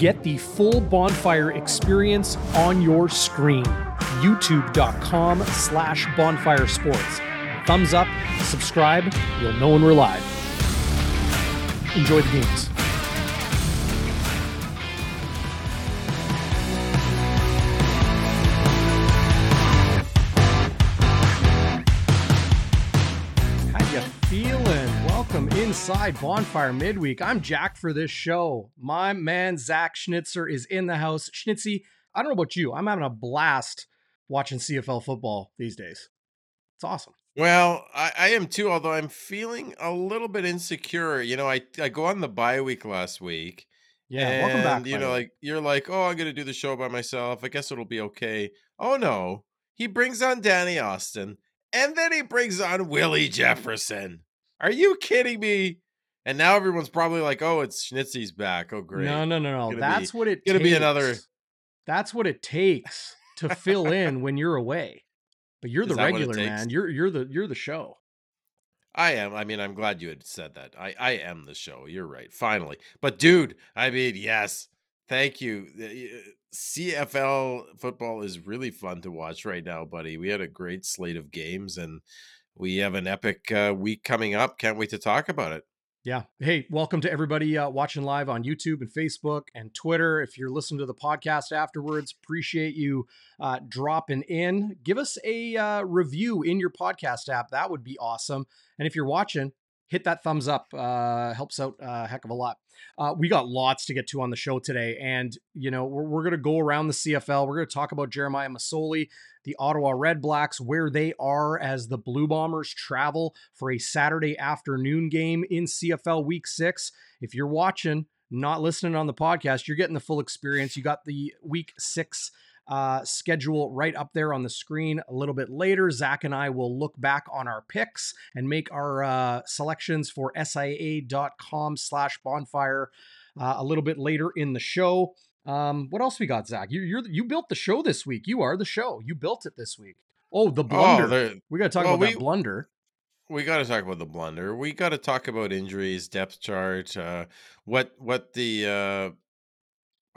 Get the full bonfire experience on your screen. YouTube.com slash bonfire sports. Thumbs up, subscribe, you'll know when we're live. Enjoy the games. Inside Bonfire Midweek. I'm Jack for this show. My man Zach Schnitzer is in the house. Schnitzy, I don't know about you. I'm having a blast watching CFL football these days. It's awesome. Well, I, I am too, although I'm feeling a little bit insecure. You know, I, I go on the bye week last week. Yeah, welcome back. You know, way. like you're like, oh, I'm gonna do the show by myself. I guess it'll be okay. Oh no. He brings on Danny Austin, and then he brings on Willie Jefferson. Are you kidding me? And now everyone's probably like, oh, it's Schnitzy's back. Oh, great. No, no, no, no. Gonna be- That's what it gonna takes. be another- That's what it takes to fill in when you're away. But you're Is the that what it regular man. You're you're the you're the show. I am. I mean, I'm glad you had said that. I, I am the show. You're right. Finally. But dude, I mean, yes. Thank you. CFL football is really fun to watch right now, buddy. We had a great slate of games and we have an epic uh, week coming up. Can't wait to talk about it. Yeah. Hey, welcome to everybody uh, watching live on YouTube and Facebook and Twitter. If you're listening to the podcast afterwards, appreciate you uh, dropping in. Give us a uh, review in your podcast app. That would be awesome. And if you're watching, hit that thumbs up. Uh, helps out a heck of a lot. Uh, we got lots to get to on the show today. And, you know, we're, we're going to go around the CFL. We're going to talk about Jeremiah Masoli, the Ottawa Red Blacks, where they are as the Blue Bombers travel for a Saturday afternoon game in CFL Week Six. If you're watching, not listening on the podcast, you're getting the full experience. You got the Week Six uh, schedule right up there on the screen a little bit later. Zach and I will look back on our picks and make our uh, selections for SIA.com slash bonfire uh, a little bit later in the show. Um, what else we got, Zach? You you're you built the show this week. You are the show. You built it this week. Oh, the blunder. Oh, we got to talk well, about we- that blunder. we got to talk about the blunder. We got to talk about injuries, depth chart, uh, what what the uh,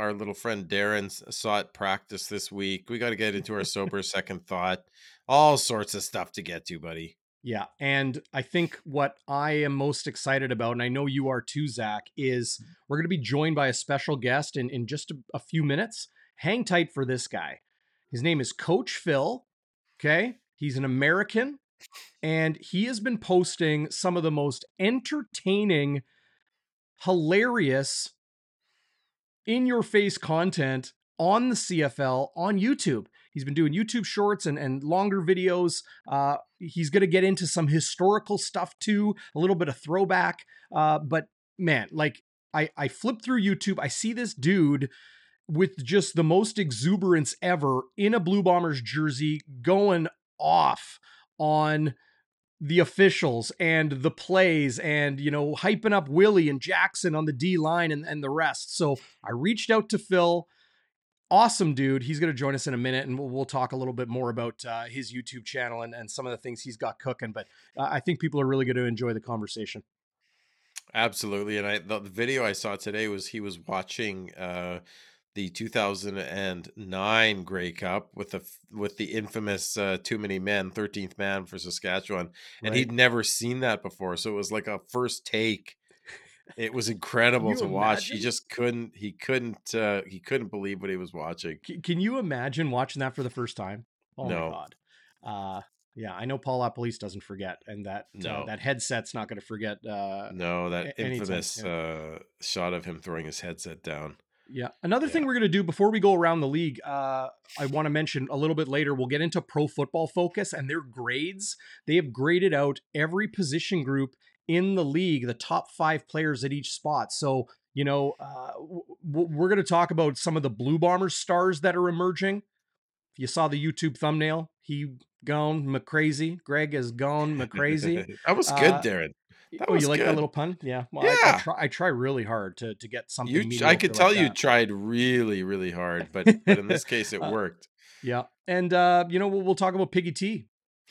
our little friend Darren saw it practice this week. We got to get into our sober second thought. All sorts of stuff to get to, buddy. Yeah. And I think what I am most excited about, and I know you are too, Zach, is mm. we're going to be joined by a special guest in, in just a, a few minutes. Hang tight for this guy. His name is Coach Phil. Okay. He's an American and he has been posting some of the most entertaining, hilarious, in your face content on the CFL on YouTube. He's been doing YouTube shorts and, and longer videos. Uh, he's going to get into some historical stuff too, a little bit of throwback. Uh, but man, like I, I flip through YouTube, I see this dude with just the most exuberance ever in a Blue Bombers jersey going off on the officials and the plays and you know hyping up Willie and Jackson on the D line and, and the rest. So I reached out to Phil. Awesome dude. He's going to join us in a minute and we'll, we'll talk a little bit more about uh, his YouTube channel and, and some of the things he's got cooking. But uh, I think people are really going to enjoy the conversation. Absolutely. And I the, the video I saw today was he was watching uh, the 2009 Grey Cup with the with the infamous uh, too many men 13th man for Saskatchewan and Right. he'd never seen that before so it was like a first take it was incredible to watch he just couldn't he couldn't uh, he couldn't believe what he was watching C- Can you imagine watching that for the first time? Oh my god. Uh, yeah, I know Paul Police doesn't forget, and that uh, No. that headset's not going to forget. Uh, no that infamous yeah. uh, shot of him throwing his headset down Yeah. Another thing we're going to do before we go around the league, uh, I want to mention a little bit later, we'll get into Pro Football Focus and their grades. They have graded out every position group in the league, the top five players at each spot. So, you know, uh, w- we're going to talk about some of the Blue Bombers stars that are emerging. If you saw the YouTube thumbnail, he gone McCrazy. Greg is gone McCrazy. that was good Uh, Darren That oh, was you like that little pun? Yeah. Well, I, I, Yeah. try, I try really hard to to get something. you I could like tell you that. tried really really hard but but in this case it Uh, worked Yeah, and uh, you know we'll, we'll talk about Piggy T,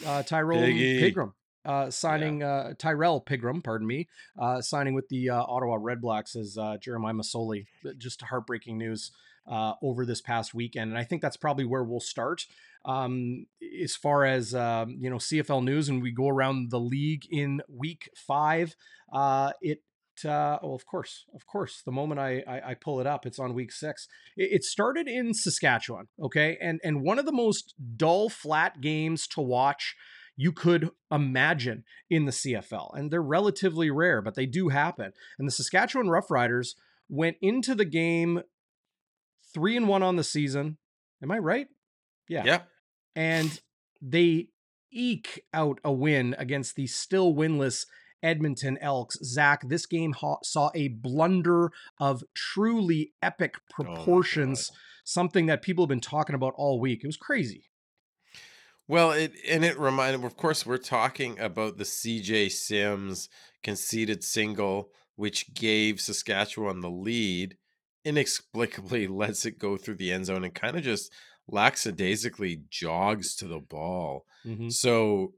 uh, Tyrone Piggy. Pigram. uh, signing uh, Tyrrell Pigrome, pardon me, uh, signing with the uh, Ottawa Redblacks as uh, Jeremiah Masoli. Just heartbreaking news uh, over this past weekend, and I think that's probably where we'll start um, as far as um, you know CFL news, and we go around the league in week five. Uh, it uh, oh, of course, of course. The moment I, I, I pull it up, it's on week six. It, it, started in Saskatchewan, okay, and and one of the most dull, flat games to watch you could imagine in the CFL, and they're relatively rare, but they do happen. And the Saskatchewan Roughriders went into the game three and one on the season. Am I right? Yeah. Yeah and they eke out a win against the still winless Edmonton Elks. Zach, this game ha- saw a blunder of truly epic oh proportions, oh something that people have been talking about all week. It was crazy. Well, it and it reminded of course we're talking about the CJ Sims conceded single which gave Saskatchewan the lead inexplicably lets it go through the end zone and kind of just lackadaisically jogs to the ball. Mm-hmm. So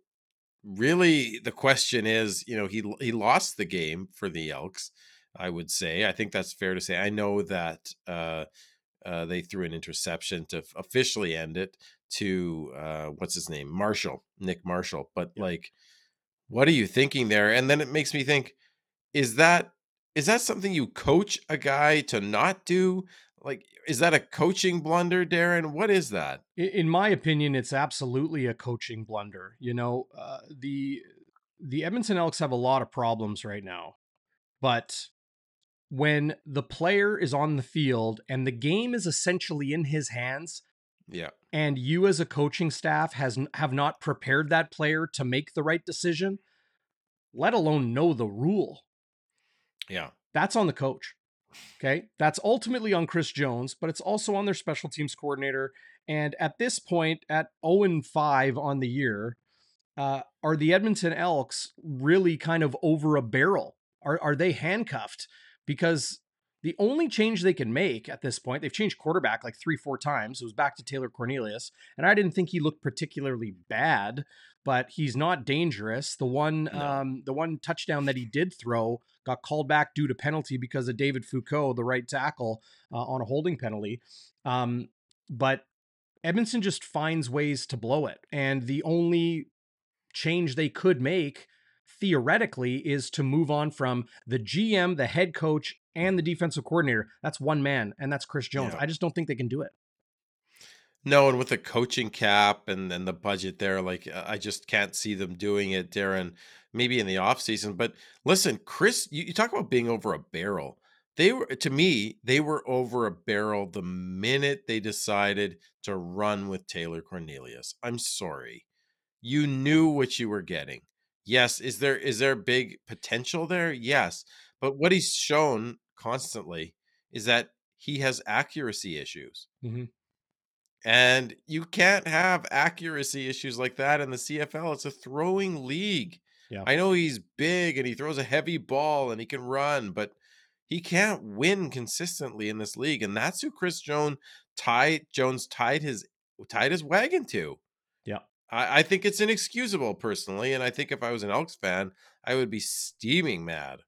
really the question is, you know, he he lost the game for the Elks, I would say. I think that's fair to say. I know that uh, uh, they threw an interception to officially end it to uh, what's his name, Marshall, Nick Marshall. But yeah. like, what are you thinking there? And then it makes me think: is that is that something you coach a guy to not do? like is that a coaching blunder darren? What is that? In my opinion it's absolutely a coaching blunder you know uh, the the edmonton elks have a lot of problems right now but when the player is on the field and the game is essentially in his hands yeah. and you as a coaching staff has have not prepared that player to make the right decision let alone know the rule yeah that's on the coach Okay. That's ultimately on Chris Jones, but it's also on their special teams coordinator. And at this point, at 0 5 on the year, uh, are the Edmonton Elks really kind of over a barrel? Are, are they handcuffed? Because the only change they can make at this point, they've changed quarterback like three, four times. It was back to Taylor Cornelius. And I didn't think he looked particularly bad, but he's not dangerous. The one no. um, the one touchdown that he did throw got called back due to penalty because of David Foucault, the right tackle, uh, on a holding penalty. Um, but Edmonton just finds ways to blow it. And the only change they could make theoretically is to move on from the GM, the head coach, and the defensive coordinator. That's one man, and that's Chris Jones. Yeah. I just don't think they can do it. No, and with the coaching cap and and the budget there, like uh, I just can't see them doing it, Darren. Maybe in the off season, but listen, Chris, you, you talk about being over a barrel. They were to me, they were over a barrel the minute they decided to run with Taylor Cornelius. I'm sorry, you knew what you were getting. Yes, is there is there big potential there? Yes, but what he's shown constantly is that he has accuracy issues. Mm-hmm. And you can't have accuracy issues like that in the CFL. It's a throwing league. Yeah. I know he's big and he throws a heavy ball and he can run, but he can't win consistently in this league. And that's who Chris Jones tied Jones tied his tied his wagon to. Yeah. I, I think it's inexcusable personally. And I think if I was an Elks fan, I would be steaming mad.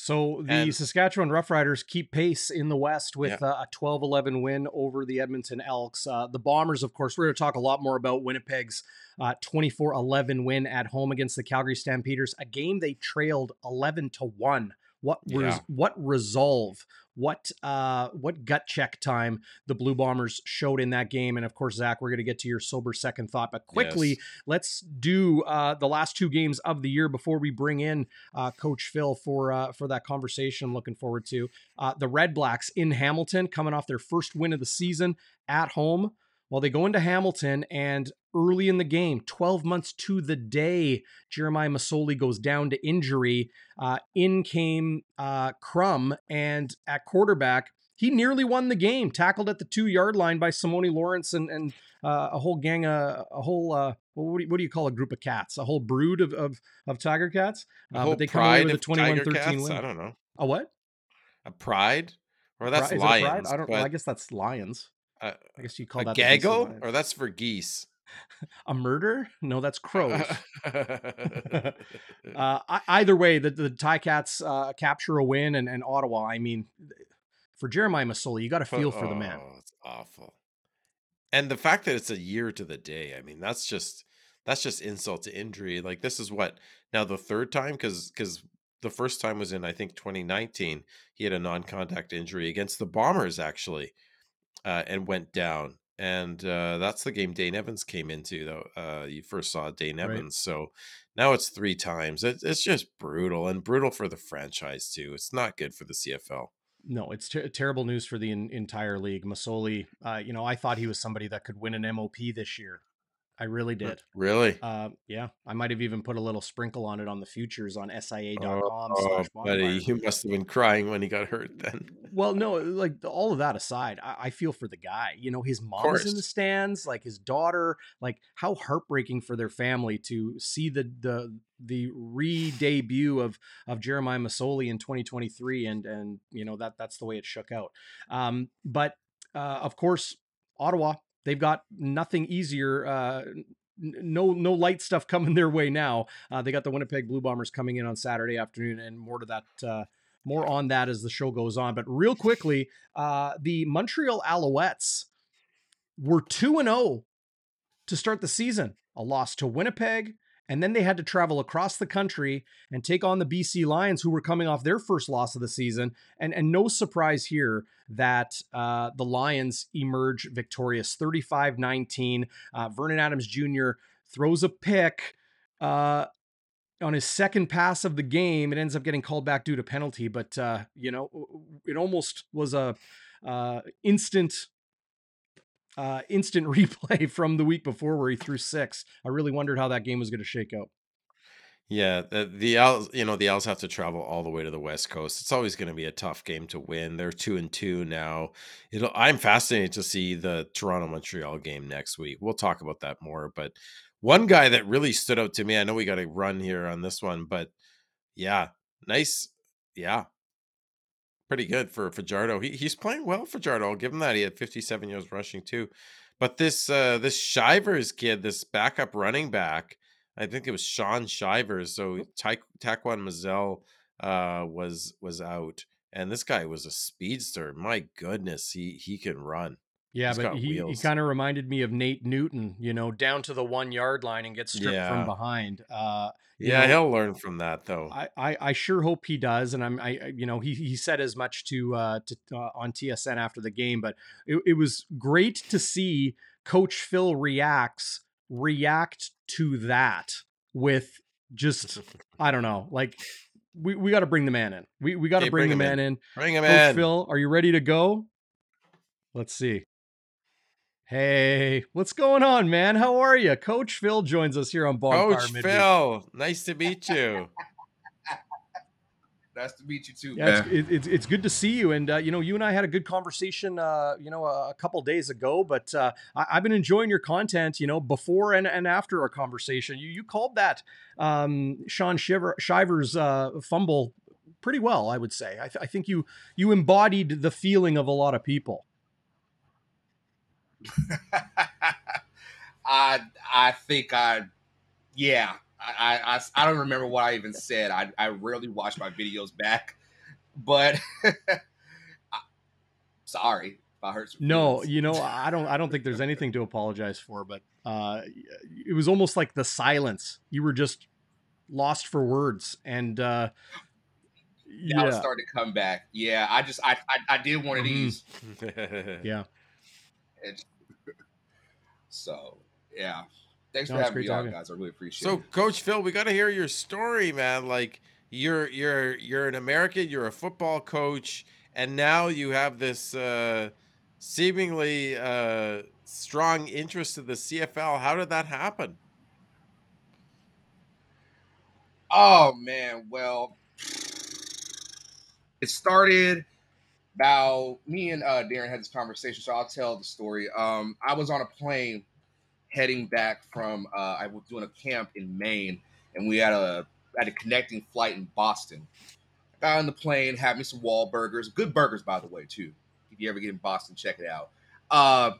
So the and, Saskatchewan Roughriders keep pace in the West with yeah. uh, a 12 11 win over the Edmonton Elks. Uh, the Bombers, of course, we're going to talk a lot more about Winnipeg's uh, 24 uh, 11 win at home against the Calgary Stampeders, a game they trailed 11 to 1 what res- yeah. what resolve what uh what gut check time the blue bombers showed in that game and of course zach we're going to get to your sober second thought but quickly yes. let's do uh the last two games of the year before we bring in uh coach phil for uh for that conversation i'm looking forward to uh the red blacks in hamilton coming off their first win of the season at home well, they go into Hamilton, and early in the game, 12 months to the day, Jeremiah Masoli goes down to injury. Uh, in came uh, Crum, and at quarterback, he nearly won the game, tackled at the two yard line by Simoni Lawrence and, and uh, a whole gang, of, a whole, uh, what, do you, what do you call a group of cats? A whole brood of, of, of Tiger Cats? Uh, but they come away with a 21 13 win. I don't know. A what? A pride? Or that's Pride, lions. I don't know. I guess that's lions. Uh, I guess you call a that gaggle, or that's for geese. a murder? No, that's crows. uh, either way, the the Ticats uh, capture a win, and, and Ottawa. I mean, for Jeremiah Masoli, you got to feel for the man. Oh, it's awful. And the fact that it's a year to the day, I mean, that's just that's just insult to injury. Like this is what now the third time because because the first time was in I think 2019. He had a non-contact injury against the Bombers actually, uh, and went down. And uh, that's the game Dane Evans came into. Though uh, you first saw Dane Evans, right. so now it's three times. It, it's just brutal and brutal for the franchise too. It's not good for the CFL no, it's ter- terrible news for the in- entire league. Masoli, uh, you know, I thought he was somebody that could win an MOP this year. I really did. Really? Uh, yeah, I might have even put a little sprinkle on it on the futures on SIA.com. Oh, buddy, you must have been crying when he got hurt then. Well, no, like all of that aside, I, I feel for the guy. You know, his mom's in the stands, like his daughter. Like how heartbreaking for their family to see the the the re-debut of of Jeremiah Masoli in 2023, and and you know that that's the way it shook out. Um, but uh, of course, Ottawa they've got nothing easier. Uh, no no light stuff coming their way now. Uh, they got the Winnipeg Blue Bombers coming in on Saturday afternoon, and more to that. Uh, more on that as the show goes on. But real quickly, uh, the Montreal Alouettes were two and zero oh to start the season. A loss to Winnipeg, and then they had to travel across the country and take on the BC Lions, who were coming off their first loss of the season. And, and no surprise here that uh, the Lions emerge victorious 35 19. Uh, Vernon Adams Jr. throws a pick. Uh, on his second pass of the game, it ends up getting called back due to penalty. But uh, you know, it almost was a uh, instant uh, instant replay from the week before where he threw six. I really wondered how that game was going to shake out. Yeah, the, the Owls, you know, the Owls have to travel all the way to the West Coast. It's always going to be a tough game to win. They're two and two now. It'll, I'm fascinated to see the Toronto Montreal game next week. We'll talk about that more. But one guy that really stood out to me, I know we got to run here on this one, but yeah, nice. Yeah, pretty good for Fajardo. He he's playing well for Fajardo. I'll give him that. He had 57 yards rushing too. But this uh this Shivers kid, this backup running back, I think it was Shaun Shivers. So Ta- Taquan Mizzell uh was was out. And this guy was a speedster. My goodness, he he can run. Yeah, He's but he, he kind of reminded me of Nate Newton, you know, down to the one yard line and gets stripped yeah. from behind. Uh, yeah, know, he'll learn from that though. I, I, I sure hope he does, and I'm I you know he he said as much to uh to uh, on TSN after the game, but it, it was great to see Coach Phil reacts react to that with just I don't know like we, we got to bring the man in. We we got to hey, bring, bring, the man in. in. Bring him Coach in. Phil, are you ready to go? Let's see. Hey, what's going on, man? How are you? Coach Phil joins us here on Bonfire Coach Midweek. Phil, nice to meet you. nice to meet you too. Yeah, it's, it's, it's good to see you. And uh, you know, you and I had a good conversation, uh, you know, a, a couple days ago. But uh, I, have been enjoying your content, you know, before and, and after our conversation. You you called that um, Shaun Shiver, Shivers uh, fumble pretty well, I would say. I, th- I think you you embodied the feeling of a lot of people. I I think I yeah I, I I don't remember what I even said. I I rarely watch my videos back, but I, sorry if I hurt. no, you know I don't I don't think there's anything to apologize for, but uh, it was almost like the silence. You were just lost for words, and uh, yeah, yeah. starting to come back. Yeah, I just I I, I did one of mm-hmm. these. yeah. so yeah. Thanks no, for having me on, guys. I really appreciate so, it. So, Coach Phil, we got to hear your story, man. Like you're you're you're an American, you're a football coach, and now you have this uh, seemingly uh, strong interest in the CFL. How did that happen? Oh man, well, it started now, me and uh, Darren had this conversation, so I'll tell the story. Um, I was on a plane heading back from. Uh, I was doing a camp in Maine, and we had a had a connecting flight in Boston. I got on the plane, had me some Wahlburgers, good burgers by the way too. If you ever get in Boston, check it out. Uh,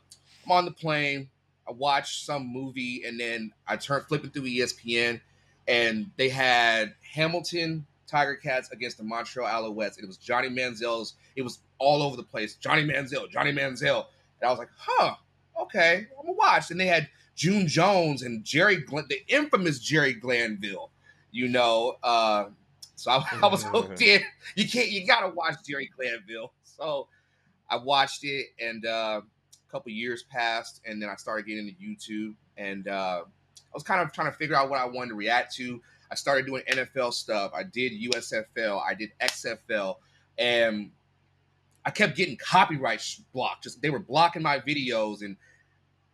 I'm on the plane. I watched some movie and then I turned flipping through ESPN and they had Hamilton Tiger Cats against the Montreal Alouettes. It was Johnny Manziel's. It was all over the place. Johnny Manziel, Johnny Manziel. And I was like, huh, okay, I'm gonna watch. And they had June Jones and Jerry, Glen- the infamous Jerry Glanville. You know, uh, so I, I was hooked in. You can't, you gotta watch Jerry Glanville. So I watched it, and uh, a couple years passed, and then I started getting into YouTube, and uh, I was kind of trying to figure out what I wanted to react to. I started doing NFL stuff. I did USFL. I did XFL, and I kept getting copyright blocked. Just they were blocking my videos, and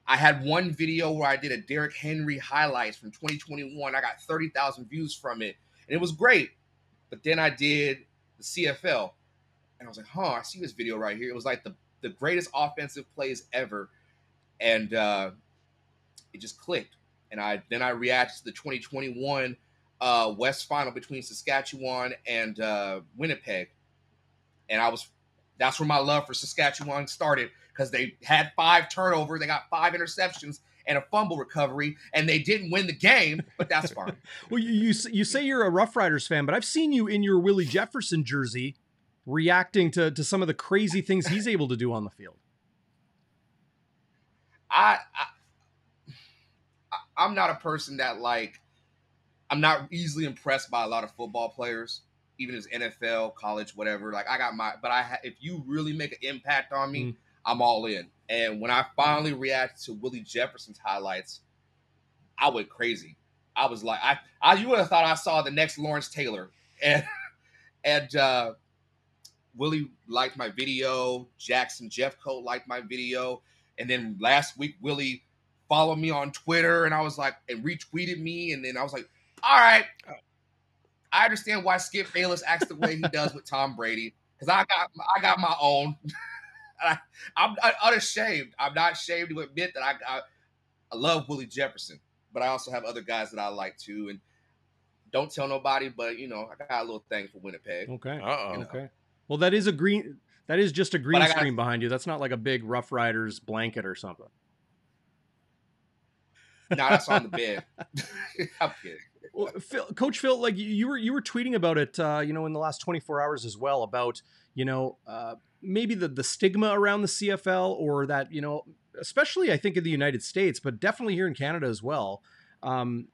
I had one video where I did a Derrick Henry highlights from 2021. I got 30,000 views from it, and it was great. But then I did the CFL, and I was like, "Huh, I see this video right here." It was like the the greatest offensive plays ever, and uh, it just clicked. And I then I reacted to the 2021 uh, West Final between Saskatchewan and uh, Winnipeg, and I was that's where my love for Saskatchewan started because they had five turnovers, they got five interceptions and a fumble recovery, and they didn't win the game, but that's fine. well, you, you you say you're a Rough Riders fan, but I've seen you in your Willie Jefferson jersey reacting to to some of the crazy things he's able to do on the field. I, I I'm not a person that like I'm not easily impressed by a lot of football players, even as NFL, college, whatever. Like I got my, but I ha- if you really make an impact on me, mm. I'm all in. And when I finally reacted to Willie Jefferson's highlights, I went crazy. I was like, I, I you would have thought I saw the next Lawrence Taylor, and and uh, Willie liked my video. Jackson Jeffcoat liked my video, and then last week Willie followed me on Twitter, and I was like, and retweeted me, and then I was like, all right. Oh. I understand why Skip Bayless acts the way he does with Tom Brady because I got I got my own. I, am unashamed. I'm not ashamed to admit that I, I, I love Willie Jefferson, but I also have other guys that I like too. And don't tell nobody, but you know I got a little thing for Winnipeg. Okay. Uh-oh. You know? Okay. Well, that is a green. That is just a green gotta, screen behind you. That's not like a big Rough Riders blanket or something. No, that's on the bed. I'm kidding well, Phil, Coach Phil, like you were you were tweeting about it, uh, you know, in the last 24 hours as well about you know uh, maybe the the stigma around the CFL or that you know, especially I think in the United States, but definitely here in Canada as well. Um,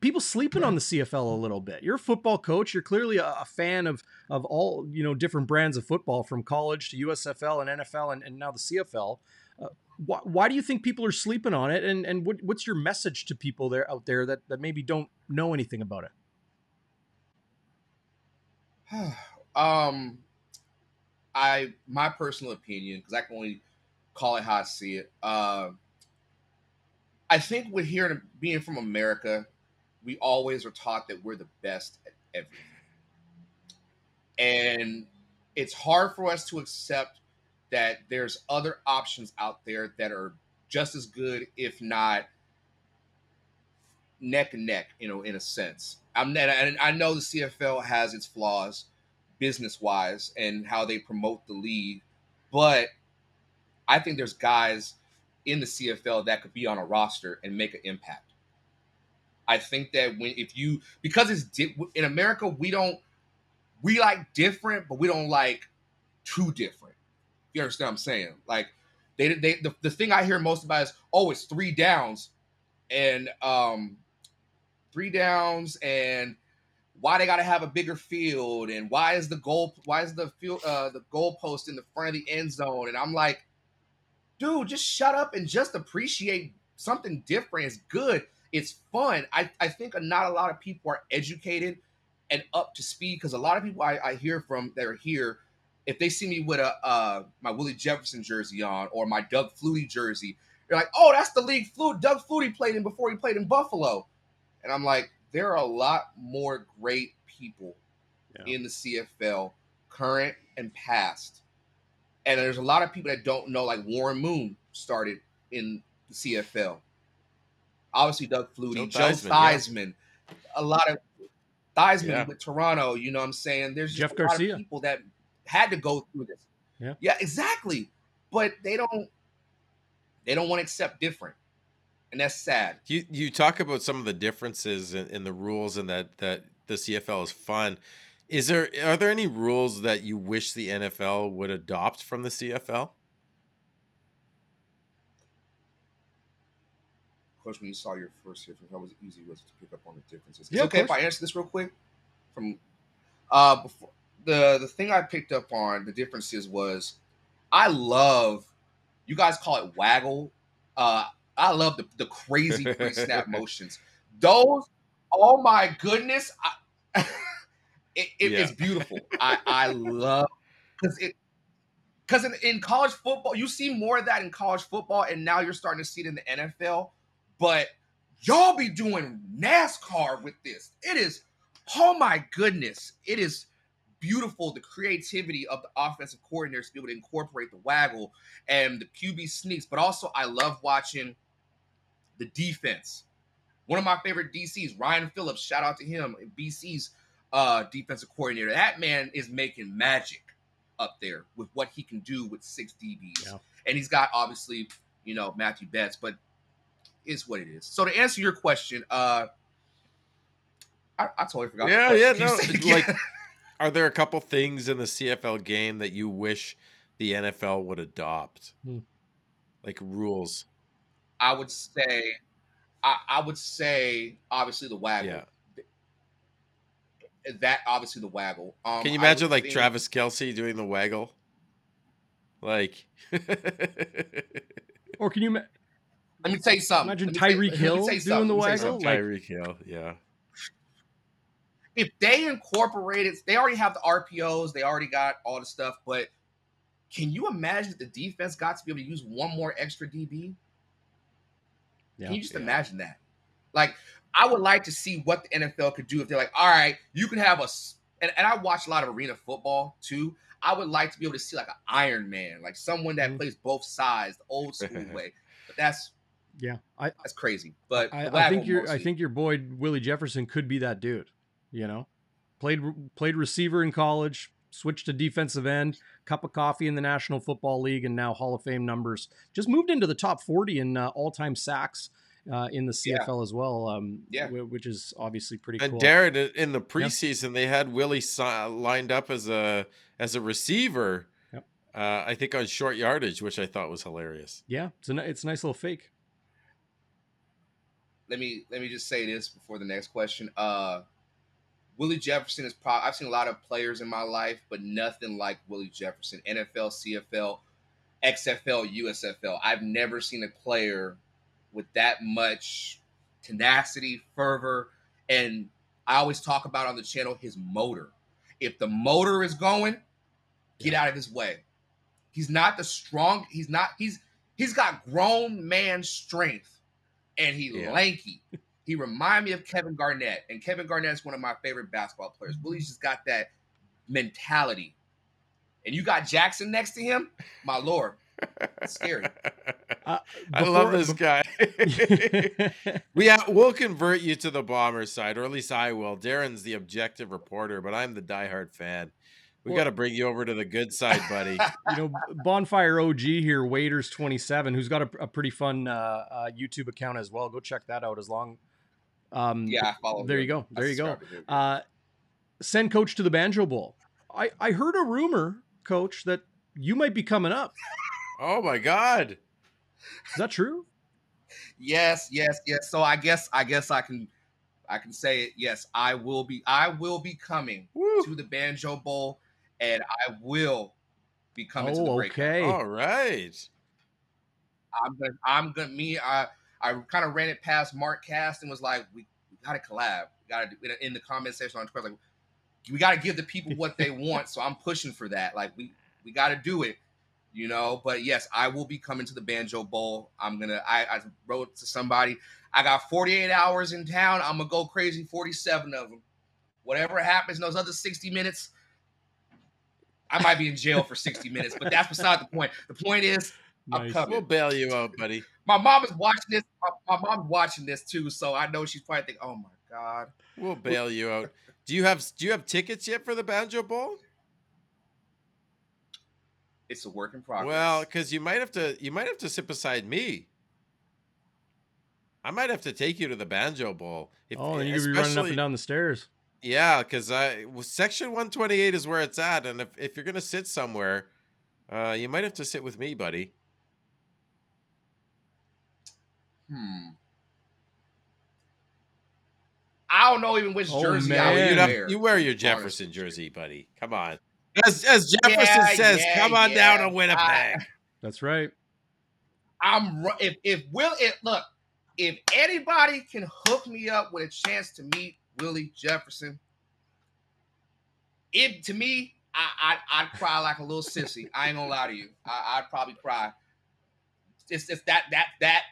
people sleeping on the CFL a little bit. You're a football coach. You're clearly a, a, fan of of all you know different brands of football, from college to USFL and NFL and, and now the CFL. Uh, why, why do you think people are sleeping on it? And and what, what's your message to people there out there that, that maybe don't know anything about it? um, I my personal opinion because I can only call it how I see it. Uh, I think we're here being from America, we always are taught that we're the best at everything, and it's hard for us to accept that there's other options out there that are just as good, if not neck and neck, you know, in a sense. I'm and I know the CFL has its flaws business wise and how they promote the league, but I think there's guys in the CFL that could be on a roster and make an impact. I think that when if you because it's di- in America we don't we like different, but we don't like too different. You understand what I'm saying? Like they they the, the thing I hear most about is oh it's three downs. And um three downs and why they got to have a bigger field and why is the goal why is the field uh the goalpost in the front of the end zone? And I'm like dude just shut up and just appreciate something different. It's good. It's fun. I I think not a lot of people are educated and up to speed because a lot of people I, I hear from that are here if they see me with a uh, my Willie Jefferson jersey on or my Doug Flutie jersey, they're like, "Oh, that's the league Flutie Doug Flutie played in before he played in Buffalo," and I'm like, there are a lot more great people yeah. in the CFL, current and past, and there's a lot of people that don't know. Like Warren Moon started in the CFL. Obviously, Doug Flutie, Joe, Joe Theismann, Theismann yeah. a lot of Theismann yeah. with Toronto. You know what I'm saying? There's Jeff Garcia. people that had to go through this. Yeah. Yeah, exactly. But they don't they don't want to accept different. and that's sad. You you talk about some of the differences in, in the rules and that that the CFL is fun. Is there are there any rules that you wish the NFL would adopt from the CFL? Of course, when you saw your first difference, how was easy was to pick up on the differences? It's Yeah, okay if. I answer this real quick. From uh, before the the thing I picked up on the differences was, I love, you guys call it waggle. Uh, I love the the crazy pre snap motions. Those, oh my goodness, I, it, it- it's beautiful. I I love because it because in, in college football, you see more of that in college football, and now you're starting to see it in the NFL. But y'all be doing NASCAR with this. It is, oh my goodness, it is beautiful. The creativity of the offensive coordinators to be able to incorporate the waggle and the QB sneaks. But also, I love watching the defense. One of my favorite DCs, Ryan Phillips, shout out to him, BC's uh, defensive coordinator. That man is making magic up there with what he can do with six DBs. Yeah. And he's got obviously, you know, Matthew Betts, but it's what it is. So to answer your question, uh I, I totally forgot. Yeah, yeah, no, like- again? Are there a couple things in the CFL game that you wish the NFL would adopt? Hmm. Like rules. I would say I, I would say obviously the waggle. Yeah. That obviously the waggle. Um, Can you imagine like think- Travis Kelce doing the waggle? Like Or can you ma- Let me tell you something. imagine Let me Tyreek Hill doing something. the Let me tell you waggle? Like- Tyreek Hill, yeah. If they incorporated, they already have the RPOs, they already got all the stuff, but can you imagine if the defense got to be able to use one more extra DB? Yeah. Can you just Yeah. imagine that? Like, I would like to see what the NFL could do if they're like, all right, you can have a, s- and, and I watch a lot of arena football too. I would like to be able to see like an Iron Man, like someone that Mhm. plays both sides, the old school way. But that's yeah, I that's crazy. But I, I think your I think your boy Willie Jefferson could be that dude. You know, played played receiver in college, switched to defensive end, cup of coffee in the National Football League, and now Hall of Fame numbers. Just moved into the top forty in uh, all time sacks uh, in the Yeah. CFL as well. Um, Yeah. wh- which is obviously pretty And cool. Darren, in the preseason, they had Willie lined up as a as a receiver. Yep. Uh, I think on short yardage, which I thought was hilarious. yeah, it's a it's a nice little fake. let me let me just say this before the next question. Uh Willie Jefferson is probably I've seen a lot of players in my life, but nothing like Willie Jefferson. NFL, CFL, XFL, USFL. I've never seen a player with that much tenacity, fervor, and I always talk about on the channel his motor. If the motor is going, get out of his way. He's not the strong. He's not. He's he's got grown man strength, and he Yeah. lanky. He remind me of Kevin Garnett, and Kevin Garnett is one of my favorite basketball players. Willie's just got that mentality, and you got Jackson next to him. My lord, it's scary. Uh, I love this guy. we ha- we'll convert you to the bomber side, or at least I will. Darren's the objective reporter, but I'm the diehard fan. We Well- got to bring you over to the good side, buddy. you know, Bonfire OG here, Waiters twenty seven, who's got a, a pretty fun uh, uh, YouTube account as well. Go check that out. As long, um, Yeah, follow. there him. you go, I there you go. subscribe to him. Uh, send coach to the Banjo Bowl. I I heard a rumor, coach, that you might be coming up. oh my God! Is that true? Yes, yes, yes. So I guess I guess I can I can say it. Yes, I will be I will be coming Woo. to the Banjo Bowl, and I will be coming to the oh, break. okay. All right. I'm gonna I'm gonna me I I kind of ran it past Mark Cast and was like, we, we gotta collab. We gotta do in the comment section on Twitter, like we gotta give the people what they want. So I'm pushing for that. Like we we gotta do it. You know, but yes, I will be coming to the Banjo Bowl. I'm gonna. I, I wrote to somebody. I got 48 hours in town. I'm gonna go crazy. 47 of them. Whatever happens in those other 60 minutes, I might be in jail for 60 minutes. But that's beside the point. The point is, I'm coming. We'll bail you out, buddy. My mom is watching this. My, my mom's watching this too, so I know she's probably thinking, "Oh my god." We'll bail you out. Do you have Do you have tickets yet for the Banjo Bowl? It's a work in progress. Well, because you might have to you might have to sit beside me. I might have to take you to the Banjo Bowl. If, oh, and you're gonna be running up and down the stairs. Yeah, because I well, section 128 is where it's at, and if, if you're gonna sit somewhere, uh, you might have to sit with me, buddy. Hmm. I don't know even which Oh, jersey man. I would You'd wear. you wear your Jefferson honestly. jersey, buddy. Come on. As as Jefferson Yeah, says, yeah, come on yeah. down to Winnipeg. I- That's right. I'm ru- if if Will it look if anybody can hook me up with a chance to meet Willie Jefferson, it to me I I I'd cry like a little sissy. I ain't gonna lie to you. I, I'd probably cry. It's just that that that.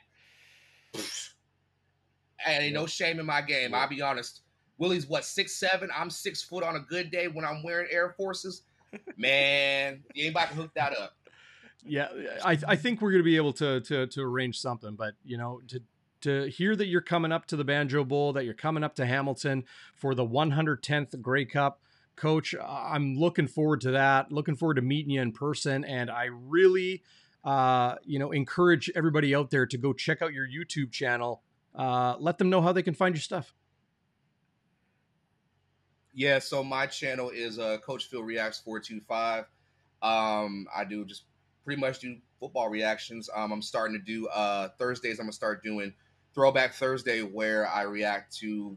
And ain't no shame in my game. I'll be honest. Willie's what six seven. I'm six foot on a good day when I'm wearing Air Forces. Man, anybody can hook that up. Yeah, I, I think we're going to be able to, to to arrange something. But you know, to to hear that you're coming up to the Banjo Bowl, that you're coming up to Hamilton for the 110th Grey Cup, Coach, I'm looking forward to that. Looking forward to meeting you in person, and I really, uh, you know, encourage everybody out there to go check out your YouTube channel. Uh, let them know how they can find your stuff. Yeah, so my channel is uh Coach Phil Reacts 425. Um, I do just pretty much do football reactions. Um, I'm starting to do uh Thursdays, I'm gonna start doing Throwback Thursday where I react to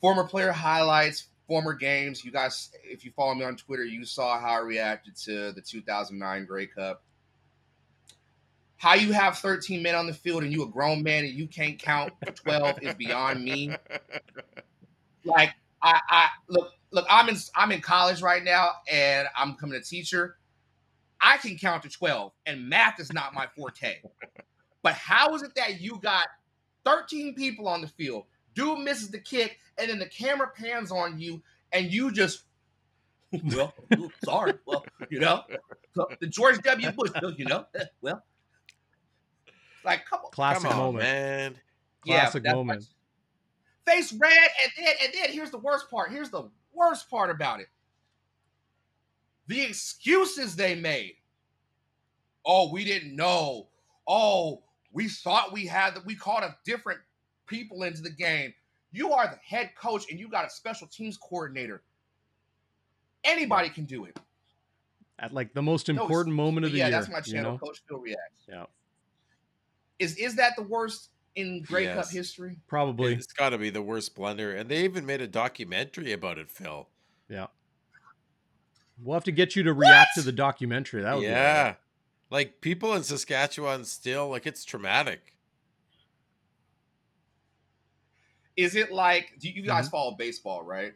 former player highlights, former games. You guys, if you follow me on Twitter, you saw how I reacted to the 2009 Grey Cup. How you have 13 men on the field and you a grown man and you can't count 12 is beyond me. Like I, I look, look. I'm in, I'm in college right now, and I'm becoming a teacher. I can count to twelve, and math is not my forte. But how is it that you got 13 people on the field? Dude misses the kick, and then the camera pans on you, and you just, well, sorry, well, you know, the George W. Bush, you know, well, like, come on, Classic Come on, moment. man. Classic that's moment. face red, and then and then here's the worst part. Here's the worst part about it. The excuses they made. Oh, we didn't know. Oh, we thought we had that. We called a different people into the game. You are the head coach, and you got a special teams coordinator. Anybody can do it. At like the most No, important moment of the yeah, year. Yeah, that's my you channel, know? Coach Phil Reacts. Yeah, Is is that the worst in Grey Cup history? probably. It's got to be the worst blunder, and they even made a documentary about it, Phil. Yeah. We'll have to get you to react to the documentary. That would be yeah, like people in Saskatchewan still like it's traumatic. is it like do you guys Mhm. follow baseball right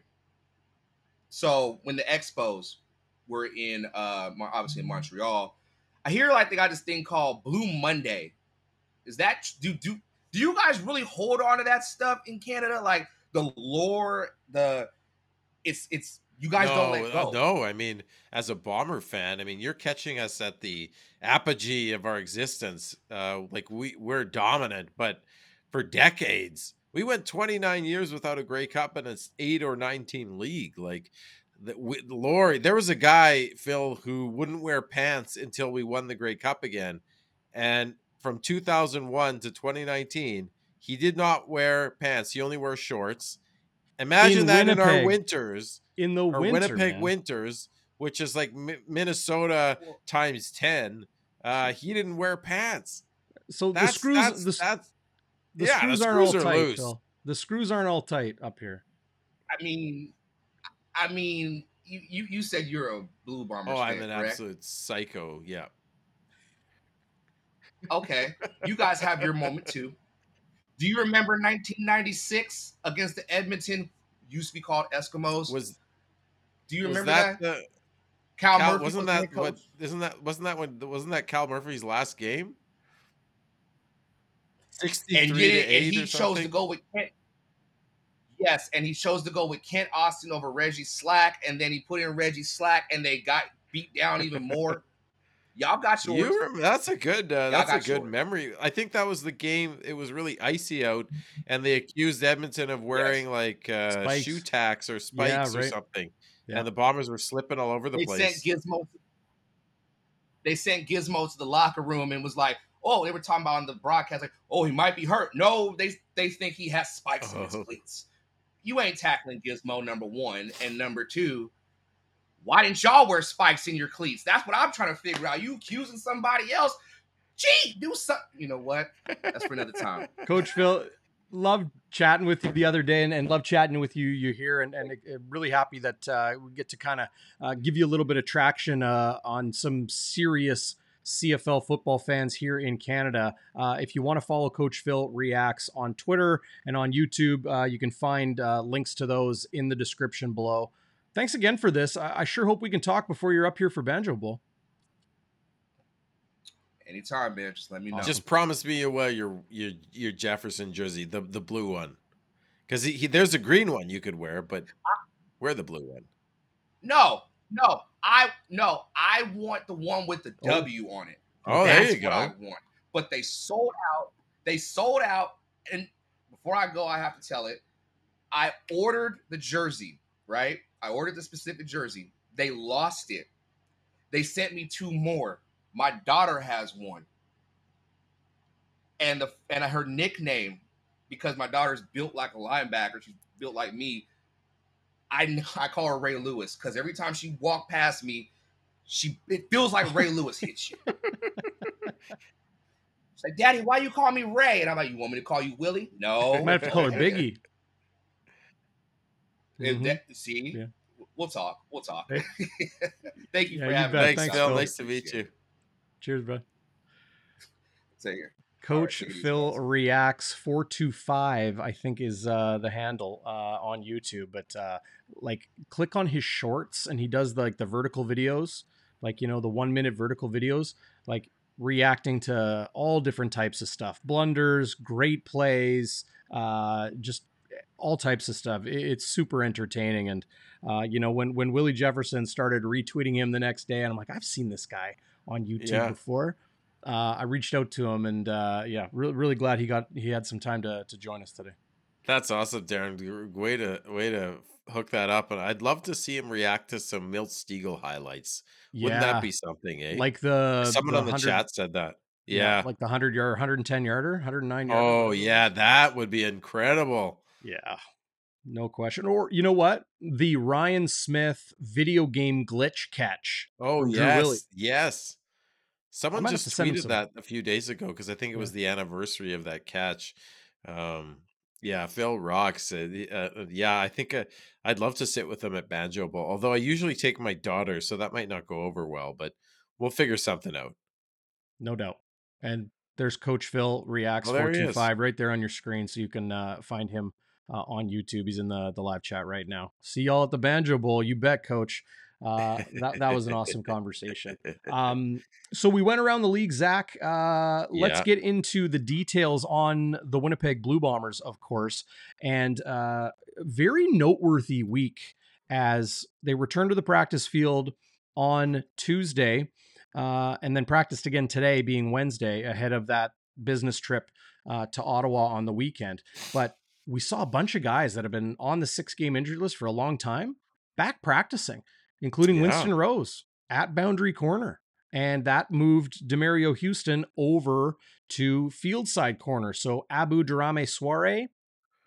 so when the expos were in uh obviously in montreal i hear like they got this thing called blue monday is that do do do you guys really hold on to that stuff in canada like the lore the it's it's you guys don't let uh, go no, I mean, as a bomber fan, I mean, you're catching us at the apogee of our existence. Uh, like we we're dominant, but for decades, we went 29 years without a Grey Cup and it's eight or 19 league. Like, the, we, Lori, there was a guy Phil who wouldn't wear pants until we won the Grey Cup again, and from 2001 to 2019, he did not wear pants. He only wore shorts. Imagine In that in our winters in the winter, Winnipeg man. winters, which is like Mi- Minnesota times ten. Uh, he didn't wear pants. So the screws, that's, the, s- that's the yeah, screws the aren't all screws are tight. loose. Phil. The screws aren't all tight up here. i mean i mean you you, you said you're a blue bomber. oh, fan, I'm an correct? absolute psycho. Yeah, Okay, you guys have your moment too. Do you remember 1996 against the Edmonton used to be called Eskimos? was Do you remember that, that? the Cal, Cal, Murphy wasn't was the that head what? coach. Isn't that wasn't that when wasn't that Cal Murphy's last game? Sixty And, three to yet- and he or chose to go with Kent. Yes, and he chose to go with Kent Austin over Reggie Slack, and then he put in Reggie Slack, and they got beat down even more. Y'all got yours. You remember, that's a good uh, that's a good yours. memory. I think that was the game. It was really icy out, and they accused Edmonton of wearing like uh, shoe tacks or spikes or right. something, Yeah. and the Bombers were slipping all over the they place. sent Gizmo. They sent Gizmo to the locker room and was like, oh, they were talking about on the broadcast, like, oh, he might be hurt. No, they they think he has spikes in his Oh. cleats. You ain't tackling Gizmo, number one. And number two, why didn't y'all wear spikes in your cleats? That's what I'm trying to figure out. You accusing somebody else. Gee, do something. You know what? That's for another time. Coach Phil, loved chatting with you the other day and, and love chatting with you. You here and, and really happy that uh, we get to kind of uh, give you a little bit of traction uh, on some serious CFL football fans here in Canada. Uh, if you want to follow Coach Phil Reacts on Twitter and on YouTube, uh, you can find uh, links to those in the description below. Thanks again for this. I, I sure hope we can talk before you're up here for Banjo Bowl. Anytime, man. Just let me know. Just promise me you wear your your your Jefferson jersey, the the blue one, because he, he there's a green one you could wear, but wear the blue one. no, no. I no. I want the one with the oh. W on it. Oh, there you go. what I want. But they sold out. They sold out. And before I go, I have to tell it. I ordered the jersey, right? I ordered the specific jersey. They lost it. They sent me two more. My daughter has one. And the and her nickname, because my daughter's built like a linebacker, she's built like me. I I call her Ray Lewis because every time she walked past me, she it feels like Ray Lewis hits you. She's like, Daddy, why you call me Ray? And I'm like, You want me to call you Willie? No. I Might have to call her Biggie. If Mhm. that- see, Yeah. we'll talk. We'll talk. Hey. Thank you Yeah, for you having me. Thanks, thanks, Phil. Phil. Nice to meet you. Cheers, bud. Take care. Coach take it easy, Phil guys. reacts four two five. I think is uh, the handle uh, on YouTube. But uh, like, click on his shorts, and he does like the vertical videos, like you know the one minute vertical videos, like reacting to all different types of stuff, blunders, great plays, uh, just all types of stuff. It's super entertaining, and uh, you know when when Willie Jefferson started retweeting him the next day, and I'm like, I've seen this guy on YouTube Yeah. before uh, I reached out to him, and uh, yeah, really, really glad he got he had some time to to join us today. That's awesome, Darrin. Way to way to hook that up, and I'd love to see him react to some Milt Stegall highlights. Yeah. Wouldn't that be something, eh? like the someone on the chat said that. Yeah. like the hundred yard, hundred and ten yarder, hundred and nine yarder. oh yeah, that would be incredible. Yeah, no question. Or you know what, the Ryan Smith video game glitch catch. Oh yes, yes. Someone just to send him tweeted that a few days ago because I think it was the anniversary of that catch. Um, yeah, Phil rocks. Uh, uh, yeah, I think uh, I'd love to sit with him at Banjo Bowl. Although I usually take my daughter, so that might not go over well. But we'll figure something out. No doubt. And there's Coach Phil reacts four he five right there on your screen, so you can uh, find him uh, on YouTube. He's in the the live chat right now. See y'all at the Banjo Bowl. You bet, Coach. Uh, that that was an awesome conversation. Um, so we went around the league, Zach. Uh, let's Yeah. get into the details on the Winnipeg Blue Bombers, of course, and uh, very noteworthy week as they returned to the practice field on Tuesday, uh, and then practiced again today, being Wednesday, ahead of that business trip uh, to Ottawa on the weekend. But we saw a bunch of guys that have been on the six-game injury list for a long time back practicing, including Yeah. Winston Rose at boundary corner. And that moved Demerio Houston over to field side corner. So Abu Daramy-Swaray,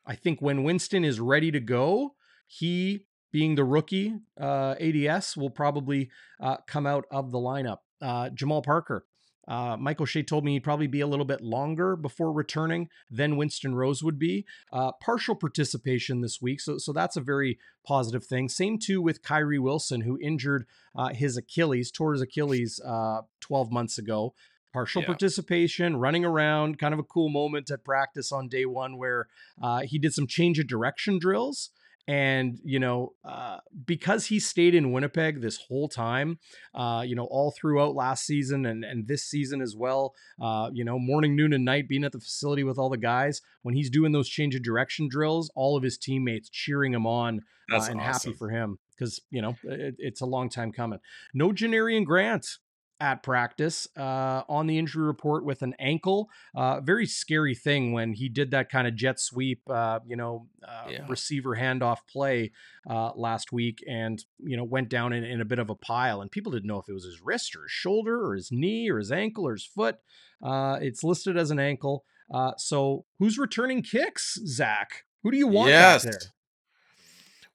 I think when Winston is ready to go, he being the rookie uh, ADS will probably uh, come out of the lineup. Uh, Jamal Parker, uh, Michael Shea told me he'd probably be a little bit longer before returning than Winston Rose would be. Uh, partial participation this week, so so that's a very positive thing. Same too with Kyrie Wilson, who injured uh, his Achilles, tore his Achilles uh, 12 months ago. Partial Yeah. participation, running around, kind of a cool moment at practice on day one where uh, he did some change of direction drills. And, you know, uh, because he stayed in Winnipeg this whole time, uh, you know, all throughout last season and, and this season as well, uh, you know, morning, noon, and night being at the facility with all the guys, when he's doing those change of direction drills, all of his teammates cheering him on uh, and awesome. happy for him because, you know, it, it's a long time coming. No Janarion Grant at practice uh, on the injury report with an ankle. Uh, very scary thing when he did that kind of jet sweep, uh, you know, uh, Yeah. receiver handoff play uh, last week and, you know, went down in, in a bit of a pile. And people didn't know if it was his wrist or his shoulder or his knee or his ankle or his foot. Uh, it's listed as an ankle. Uh, so who's returning kicks, Zach? Who do you want yes. back there?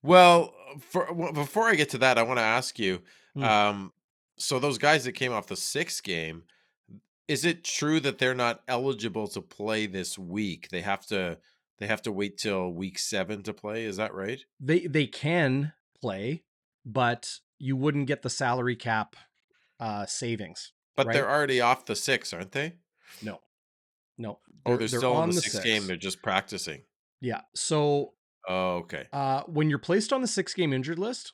Well, for well, before I get to that, I want to ask you. Hmm. Um, so those guys that came off the sixth game, is it true that they're not eligible to play this week? They have to. They have to wait till week seven to play. Is that right? They they can play, but you wouldn't get the salary cap uh, savings. But Right. they're already off the six, aren't they? No, no. Oh, they're, still on the, sixth six. game. They're just practicing. Yeah. So Oh, okay. uh, when you're placed on the six game injured list,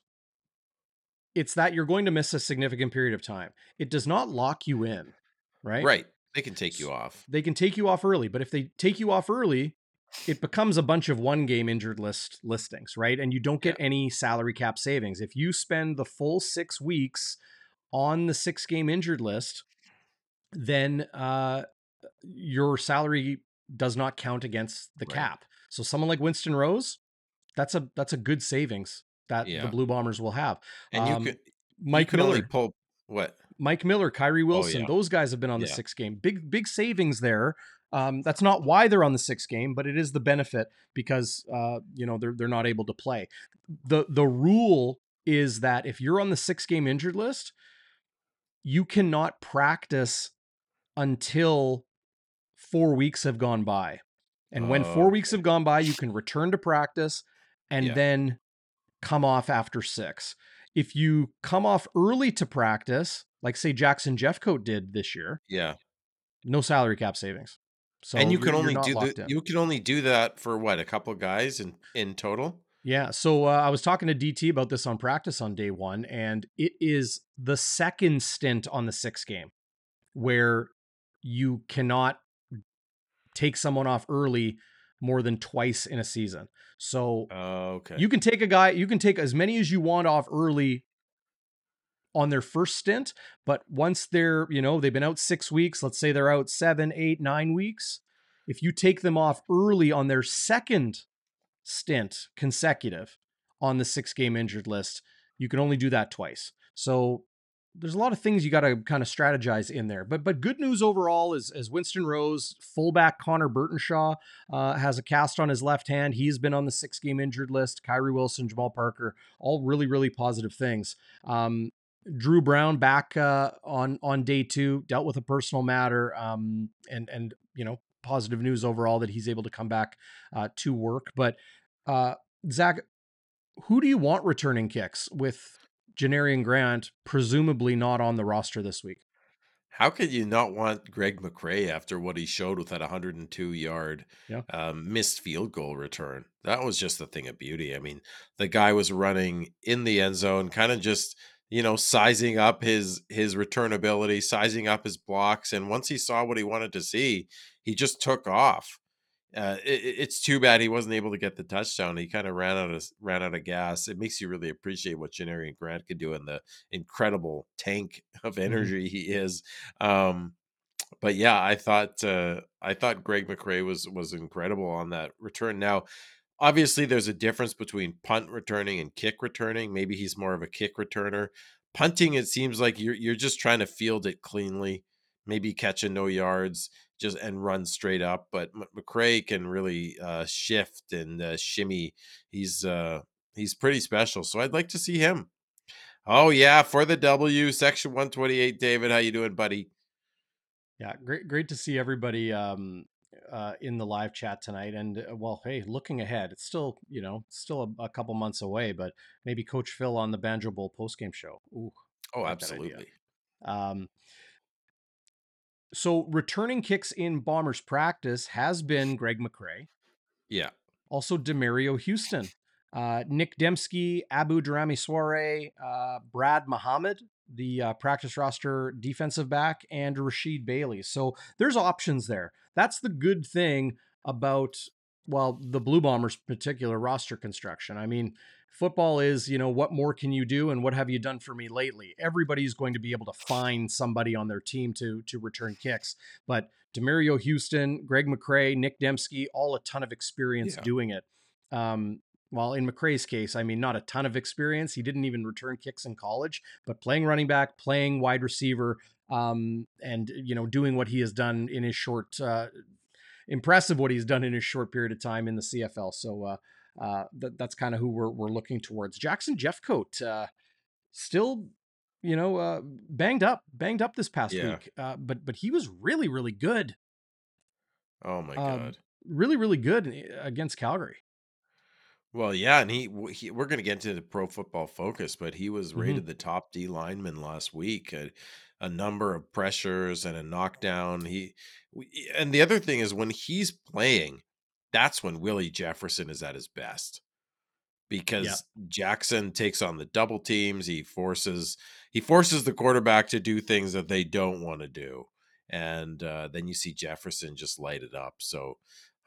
it's that you're going to miss a significant period of time. It does not lock you in, right? Right. They can take you off. They can take you off early, but if they take you off early, it becomes a bunch of one game injured list listings, right? And you don't get any salary cap savings. If you spend the full six weeks on the six game injured list, then uh, your salary does not count against the Right. cap. So someone like Winston Rose, that's a that's a good savings that Yeah. the Blue Bombers will have. And Um, you could Mike you could Miller, pull what? Mike Miller, Kyrie Wilson, Oh, yeah. those guys have been on the Yeah. six game. Big, big savings there. Um, that's not why they're on the six game, but it is the benefit because uh, you know they're they're not able to play. the The rule is that if you're on the six game injured list, you cannot practice until four weeks have gone by. And when Oh, four weeks have gone by, you can return to practice and Yeah. then come off after six. If you come off early to practice, like say Jackson Jeffcoat did this year, Yeah. no salary cap savings. So and you can only do the, you can only do that for what a couple guys in in total. Yeah. So uh, I was talking to DT about this on practice on day one, and it is the second stint on the six game where you cannot take someone off early more than twice in a season. So Oh, okay. you can take a guy, you can take as many as you want off early on their first stint, but once they're, you know, they've been out six weeks, let's say they're out seven, eight, nine weeks. If you take them off early on their second stint consecutive on the six game injured list, you can only do that twice. So there's a lot of things you got to kind of strategize in there. But but good news overall is as Winston Rose, fullback Connor Burtonshaw uh, has a cast on his left hand. He's been on the six game injured list. Kyrie Wilson, Jamal Parker, all really really positive things. Um, Drew Brown back uh, on on day two, dealt with a personal matter, um, and and you know positive news overall that he's able to come back uh, to work. But uh, Zach, who do you want returning kicks with Janarion Grant presumably not on the roster this week? How could you not want Greg McCrae after what he showed with that 102 yard Yeah. um, missed field goal return? That was just a thing of beauty. I mean, the guy was running in the end zone, kind of just you know sizing up his his return ability, sizing up his blocks, and once he saw what he wanted to see, he just took off. Uh, it, it- it's too bad he wasn't able to get the touchdown. He kind of ran out of ran out of gas. It makes you really appreciate what Janarion Grant could do and the incredible tank of energy he is. Um, but yeah, I thought uh, I thought Greg McCrae was was incredible on that return. Now, obviously, there's a difference between punt returning and kick returning. Maybe he's more of a kick returner. Punting, it seems like you're you're just trying to field it cleanly, maybe catch a no yards, just and run straight up. But M- McCrae can really uh, shift and uh, shimmy. He's uh, he's pretty special. So I'd like to see him. Oh yeah, for the W, section 128. David, how you doing, buddy? Yeah, great, great to see everybody um, uh, in the live chat tonight. And uh, well, hey, looking ahead, it's still you know still a, a couple months away, but maybe Coach Phil on the Banjo Bowl postgame show. Ooh, Oh, like absolutely. Um, so returning kicks in Bombers practice has been Greg McCrae, Yeah. also Demerio Houston, uh, Nick Demski, Abu Daramy-Swaray, uh, Brad Muhammad, the uh, practice roster defensive back, and Rasheed Bailey. So there's options there. That's the good thing about well the Blue Bombers particular roster construction. I mean, football is, you know, what more can you do and what have you done for me lately? Everybody's going to be able to find somebody on their team to to return kicks. But Demerio Houston, Greg McCrae, Nick Demski, all a ton of experience Yeah. doing it. Um, well, in McCrae's case, I mean, not a ton of experience. He didn't even return kicks in college, but playing running back, playing wide receiver, um, and you know, doing what he has done in his short, uh, impressive what he's done in his short period of time in the CFL. So uh, uh, that, that's kind of who we're we're looking towards. Jackson Jeffcoat, uh, still, you know, uh, banged up, banged up this past Yeah. week, uh, but but he was really really good, Oh my um, god. really really good uh, against Calgary. Well, yeah, and he, he we're going to get into the Pro Football Focus, but he was rated the top D lineman last week. A, a number of pressures and a knockdown. He and the other thing is when he's playing, that's when Willie Jefferson is at his best because Jackson takes on the double teams. He forces he forces the quarterback to do things that they don't want to do, and uh, then you see Jefferson just light it up. So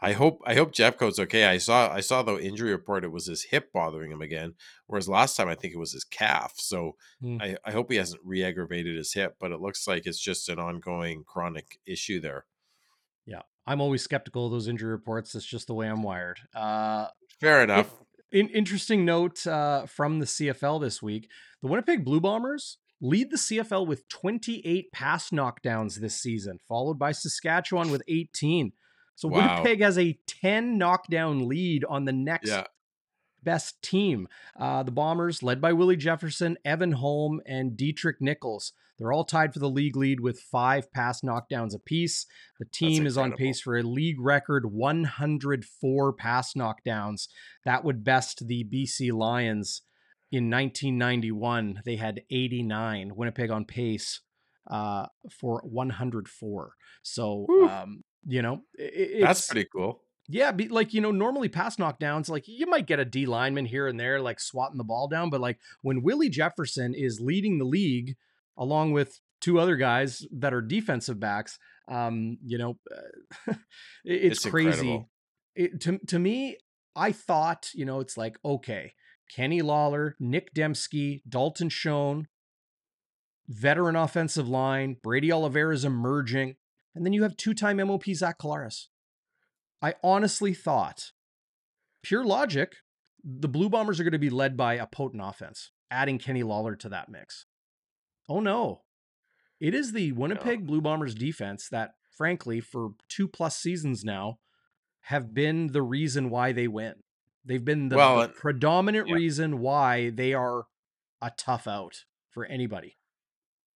I hope I hope Jeffcoat's okay. I saw I saw the injury report. It was his hip bothering him again, whereas last time I think it was his calf. So Hmm. I, I hope he hasn't re-aggravated his hip, but it looks like it's just an ongoing chronic issue there. Yeah, I'm always skeptical of those injury reports. That's just the way I'm wired. Uh, Fair enough. in, interesting note uh, from the CFL this week: the Winnipeg Blue Bombers lead the CFL with 28 pass knockdowns this season, followed by Saskatchewan with 18. So Wow. Winnipeg has a 10 knockdown lead on the next Yeah. best team. Uh, the Bombers, led by Willie Jefferson, Evan Holm, and Deatrick Nichols. They're all tied for the league lead with five pass knockdowns apiece. The team is on pace for a league record 104 pass knockdowns. That would best the BC Lions in 1991. They had 89. Winnipeg on pace uh, for 104. So, um, you know, i- i- That's pretty cool. yeah, be, like you know, normally pass knockdowns, like you might get a D lineman here and there, like swatting the ball down, but like when Willie Jefferson is leading the league along with two other guys that are defensive backs, um, you know, uh, it- it's, It's crazy. It, to to me, I thought, you know, it's like okay, Kenny Lawler, Nick Demski, Dalton Schoen, veteran offensive line, Brady Oliveira is emerging, and then you have two-time MOP Zach Collaros. I honestly thought, pure logic, the Blue Bombers are going to be led by a potent offense, adding Kenny Lawler to that mix. Oh no. It is the Winnipeg Blue Bombers defense that, frankly, for two plus seasons now, have been the reason why they win. They've been the, Well, the and- predominant yeah. reason why they are a tough out for anybody.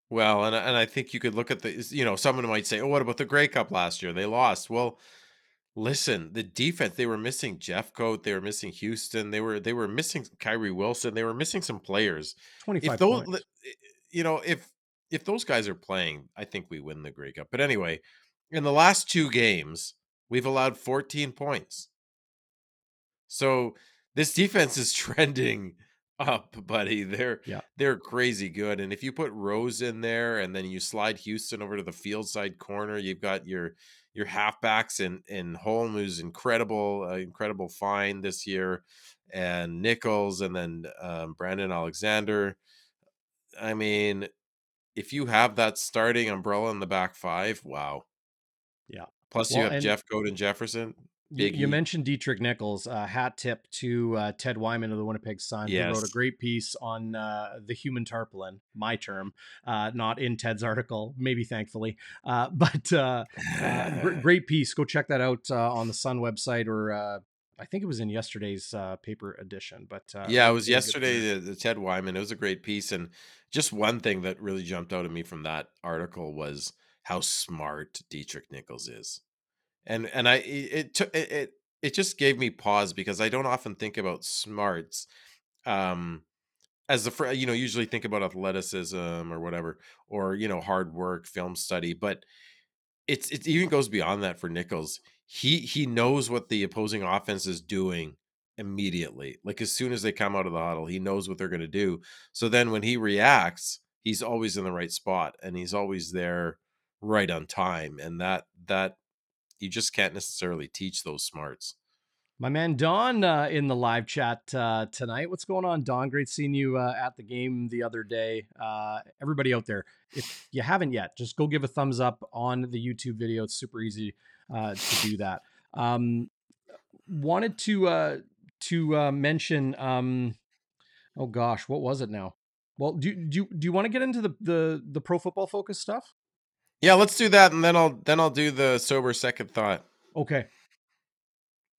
Well, and and I think you could look at the you know someone might say, "Oh, what about the Grey Cup last year? They lost." Well, listen, the defense they were missing Jeffcoat, they were missing Houston, they were they were missing Kyrie Wilson, they were missing some players. 25 If those, points. You know, if if those guys are playing, I think we win the Grey Cup. But anyway, in the last two games, we've allowed 14 points. So this defense is trending up, buddy. They're Yeah. they're crazy good. And if you put Rose in there and then you slide Houston over to the field side corner, you've got your your halfbacks and and Holm who's incredible, uh, incredible find this year, and Nichols and then um, Brandon Alexander. I mean, if you have that starting umbrella in the back five, wow. Yeah. Plus Well, you have Jeffcoat and Jefferson. You, you mentioned Deatrick Nichols. Uh, hat tip to uh, Ted Wyman of the Winnipeg Sun. He wrote a great piece on uh, the human tarpaulin, my term, uh, not in Ted's article, maybe thankfully. Uh, but uh, gr- great piece. Go check that out uh, on the Sun website, or uh, I think it was in yesterday's uh, paper edition. But uh, yeah, it was yesterday. The, the Ted Wyman. It was a great piece, and just one thing that really jumped out at me from that article was how smart Deatrick Nichols is, and and I it took it, it it just gave me pause because I don't often think about smarts, um, as the you know usually think about athleticism or whatever or you know hard work, film study, but it's it even goes beyond that for Nichols. He he knows what the opposing offense is doing immediately. Like as soon as they come out of the huddle, he knows what they're going to do. So then when he reacts, he's always in the right spot and he's always there right on time. And that that you just can't necessarily teach those smarts. My man Don uh, in the live chat uh, tonight. What's going on, Don? Great seeing you uh, at the game the other day. Uh, everybody out there, if you haven't yet, just go give a thumbs up on the YouTube video. It's super easy uh, to do that. Um, wanted to uh, to mention. Um, oh gosh, what was it now? Well, do do do you want to get into the the the pro football focus stuff? Yeah, let's do that, and then I'll then I'll do the sober second thought. Okay.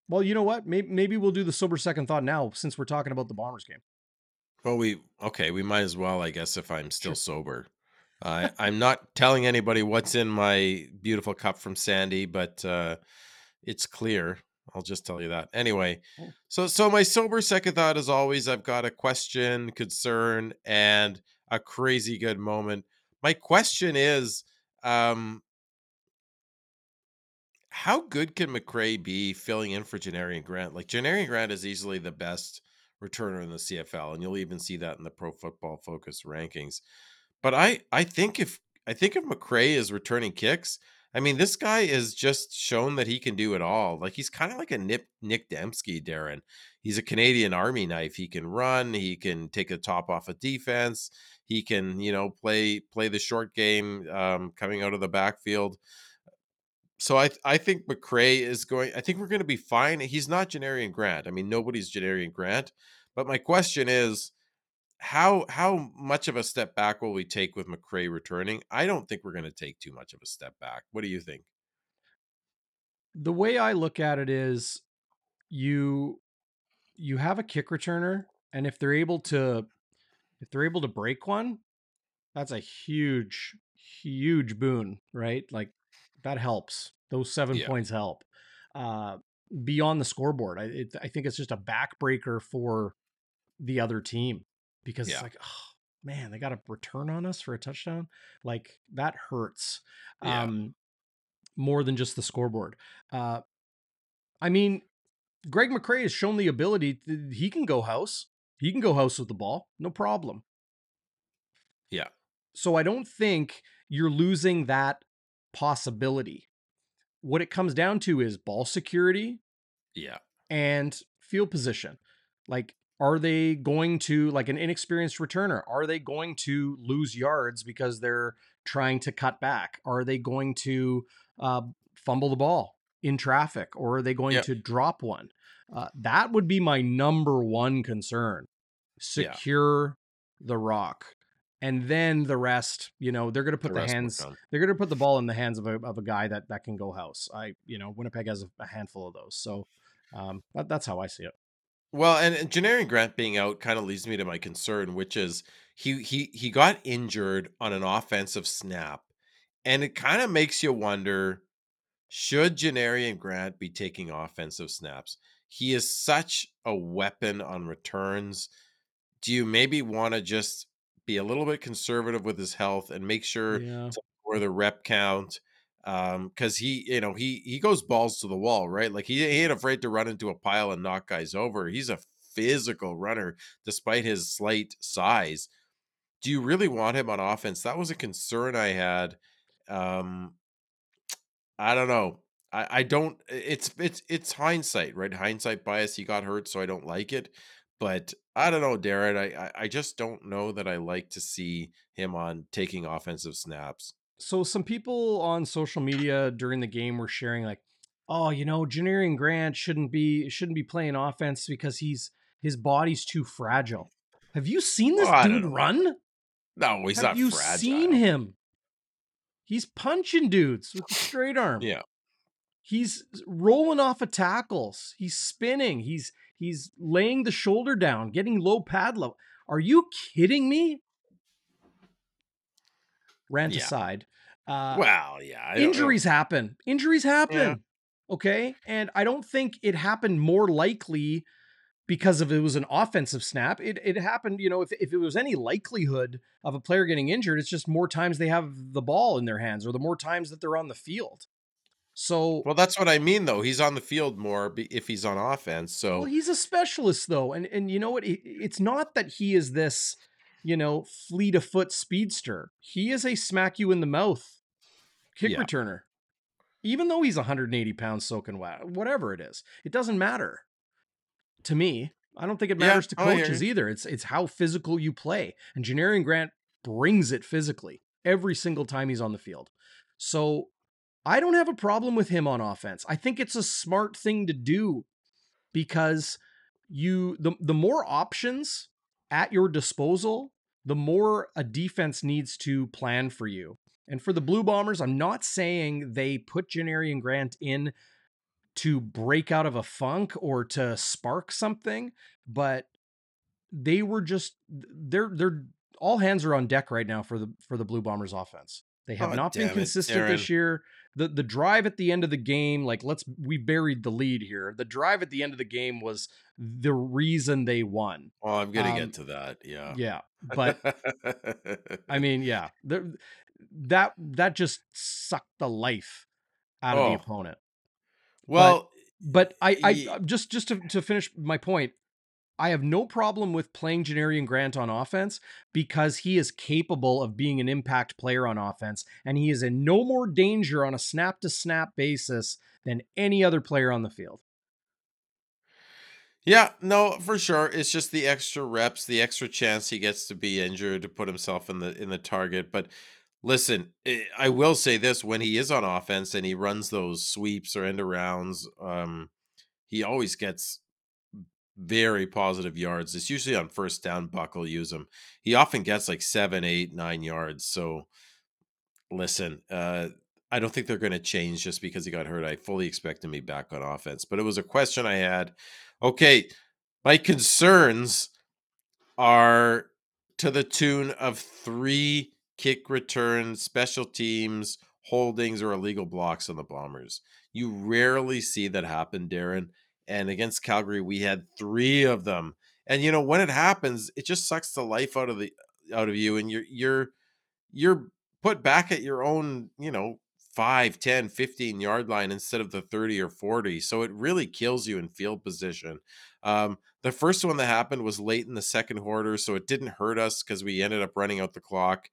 Well, you know what? Maybe maybe we'll do the sober second thought now since we're talking about the Bombers game. Well, we okay. We might as well, I guess, if I'm still sure. sober. Uh, I'm not telling anybody what's in my beautiful cup from Sandy, but uh, it's clear. I'll just tell you that. Anyway, so so my sober second thought, is always, I've got a question, concern, and a crazy good moment. My question is, um, how good can McCrae be filling in for Janarion Grant? Like Janarion Grant is easily the best returner in the CFL, and you'll even see that in the Pro Football Focus rankings. But I I think if I think if McCrae is returning kicks, I mean this guy is just shown that he can do it all. Like he's kind of like a Nick Nick Demski, Darrin. He's a Canadian Army knife. He can run. He can take the top off a of defense. He can you know play play the short game um, coming out of the backfield so I I think McCrae is going. I think we're going to be fine. He's not Janarion Grant. I mean, nobody's Janarion Grant. But my question is, how how much of a step back will we take with McCrae returning? I don't think we're going to take too much of a step back. What do you think? The way I look at it is, you you have a kick returner, and if they're able to if they're able to break one, that's a huge huge boon, right? Like that helps. Those seven yeah. points help. Uh, beyond the scoreboard, I it, I think it's just a backbreaker for the other team because yeah. it's like, oh man, they got a return on us for a touchdown. Like that hurts. Yeah. Um, more than just the scoreboard. Uh, I mean, Greg McCrae has shown the ability. To, he can go house. He can go house with the ball, no problem. Yeah. So I don't think you're losing that possibility. What it comes down to is ball security. Yeah. And field position. Like, are they going to, like an inexperienced returner, are they going to lose yards because they're trying to cut back? Are they going to uh, fumble the ball in traffic or are they going yep. to drop one? Uh, that would be my number one concern. Secure yeah. the rock and then the rest, you know, they're going to put the, the hands, they're going to put the ball in the hands of a, of a guy that that can go house. I, you know, Winnipeg has a, a handful of those, so um, that, that's how I see it. Well, and, and Janarion Grant being out kind of leads me to my concern, which is he he he got injured on an offensive snap, and it kind of makes you wonder: should Janarion Grant be taking offensive snaps? He is such a weapon on returns. Do you maybe want to just be a little bit conservative with his health and make sure yeah. for the rep count um because he you know he he goes balls to the wall right? Like he, he ain't afraid to run into a pile and knock guys over. He's a physical runner despite his slight size. Do you really want him on offense? That was a concern i had um i don't know. I i don't it's it's it's hindsight right? Hindsight bias he got hurt so i don't like it. But I don't know, Darrin. I, I just don't know that I like to see him on taking offensive snaps. So some people on social media during the game were sharing like, oh, you know, Janarion Grant shouldn't be shouldn't be playing offense because he's his body's too fragile. Have you seen this oh, dude run? No, he's Have not you fragile. seen him? He's punching dudes with a straight arm. Yeah. He's rolling off of tackles. He's spinning. He's he's laying the shoulder down, getting low pad level. Are you kidding me? Rant yeah. aside. Uh, well, yeah. Injuries happen. Injuries happen. Yeah. Okay. And I don't think it happened more likely because of it was an offensive snap. It it happened, you know, if, if it was any likelihood of a player getting injured, it's just more times they have the ball in their hands or the more times that they're on the field. So well, that's what I mean, though. He's on the field more if he's on offense. So well, he's a specialist, though, and and you know what? It's not that he is this, you know, fleet of foot speedster. He is a smack you in the mouth kick yeah. returner. Even though he's 180 pounds soaking wet, whatever it is, it doesn't matter. to me. I don't think it Yeah, matters to oh, coaches either. It's it's how physical you play. And Janarion Grant brings it physically every single time he's on the field. So I don't have a problem with him on offense. I think it's a smart thing to do because you the the more options at your disposal, the more a defense needs to plan for you. And for the Blue Bombers, I'm not saying they put Janarion Grant in to break out of a funk or to spark something, but they were just they're they're all hands are on deck right now for the for the Blue Bombers offense. They have Oh, not been it, consistent this year. The the drive at the end of the game, like let's we buried the lead here. The drive at the end of the game was the reason they won. Oh, I'm gonna Um, get to that. Yeah. Yeah. But I mean, yeah, that that just sucked the life out of Oh. the opponent. well, But I, I Ye- uh, just just to, to finish my point, I have no problem with playing Janarion Grant on offense because he is capable of being an impact player on offense, and he is in no more danger on a snap to snap basis than any other player on the field. Yeah, no, for sure. It's just the extra reps, the extra chance he gets to be injured to put himself in the in the target. But listen, eh, I will say this: when he is on offense and he runs those sweeps or end arounds, um, he always gets very positive yards. It's usually on first down. Buck will use him. He often gets like seven, eight, nine yards. So listen, uh, I don't think they're going to change just because he got hurt. I fully expect him to be back on offense. But it was a question I had. Okay, my concerns are to the tune of three kick returns, special teams, holdings, or illegal blocks on the Bombers. You rarely see that happen, Darrin. And against Calgary, we had three of them. And you know, when it happens, it just sucks the life out of the out of you, and you're you're you're put back at your own, you know, 5, 10, 15 yard line instead of the 30 or 40. So it really kills you in field position. Um, the first one that happened was late in the second quarter, so it didn't hurt us because we ended up running out the clock.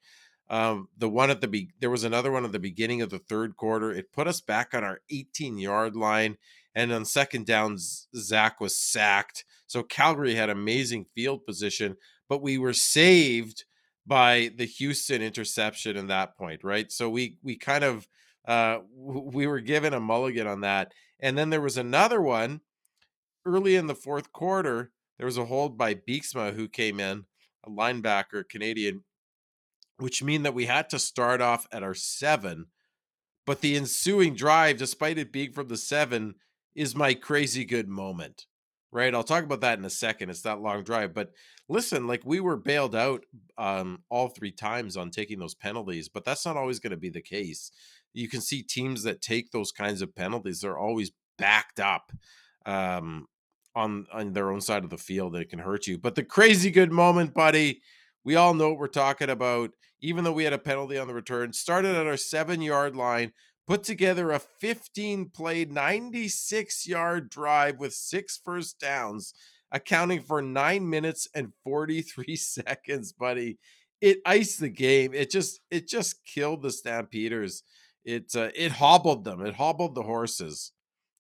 Um, the one at the be- there was another one at the beginning of the third quarter. It put us back on our 18 yard line, and on second down, Zach was sacked. So Calgary had amazing field position, but we were saved by the Houston interception in that point, right? So we we kind of uh we were given a mulligan on that. And then there was another one early in the fourth quarter. There was a hold by Beeksma who came in, a linebacker, Canadian, which mean that we had to start off at our seven. But the ensuing drive, despite it being from the seven, is my crazy good moment. Right. I'll talk about that in a second. It's that long drive. But listen, like we were bailed out um all three times on taking those penalties, but that's not always going to be the case. You can see teams that take those kinds of penalties, they're always backed up um on on their own side of the field it can hurt you. But the crazy good moment, buddy, we all know what we're talking about. Even though we had a penalty on the return, started at our seven yard line, put together a 15 play, 96 yard drive with six first downs, accounting for nine minutes and 43 seconds, buddy. It iced the game. It just it just killed the Stampeders. It uh, it hobbled them. It hobbled the horses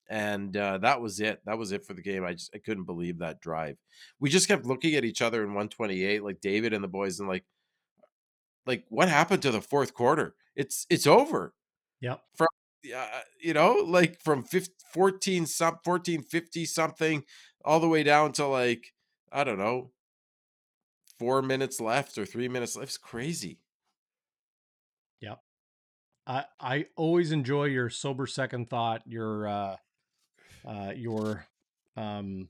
and uh, that was it. That was it for the game. I just I couldn't believe that drive. We just kept looking at each other in 128, like David and the boys, and like, like what happened to the fourth quarter? It's it's over. Yep. Uh, you know, like from 15, 14 some 14 50 something all the way down to like I don't know, four minutes left or three minutes left. It's crazy. Yep. I I always enjoy your sober second thought, your uh uh your um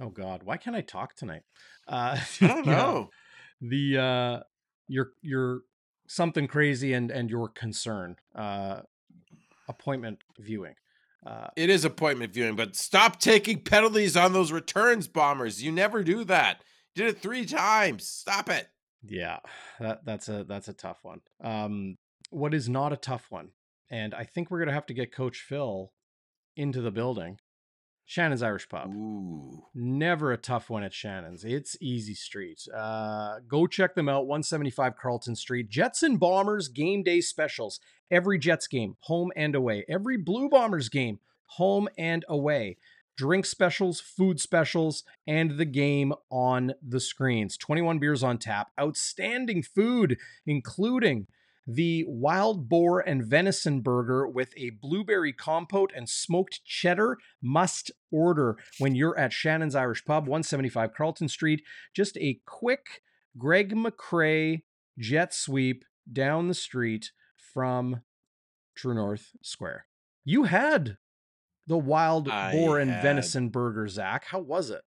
oh god, why can't I talk tonight? Uh I don't yeah, know. the uh your your something crazy and and your concern. Uh appointment viewing. Uh It is appointment viewing, but stop taking penalties on those returns, bombers. You never do that. You did it three times. Stop it. yeah, that that's a that's a tough one. Um what is not a tough one, and I think we're gonna have to get Coach Phil into the building. Shannon's Irish Pub. Ooh. Never a tough one at Shannon's. It's easy street. Uh, go check them out. 175 Carlton Street. Jets and Bombers game day specials. Every Jets game, home and away. Every Blue Bombers game, home and away. drink specials, food specials, and the game on the screens. 21 beers on tap, outstanding food, including the wild boar and venison burger with a blueberry compote and smoked cheddar must order when you're at Shannon's Irish Pub, 175 Carlton Street. Just a quick Greg McCrae jet sweep down the street from True North Square. You had the wild I boar and venison burger, Zach. How was it?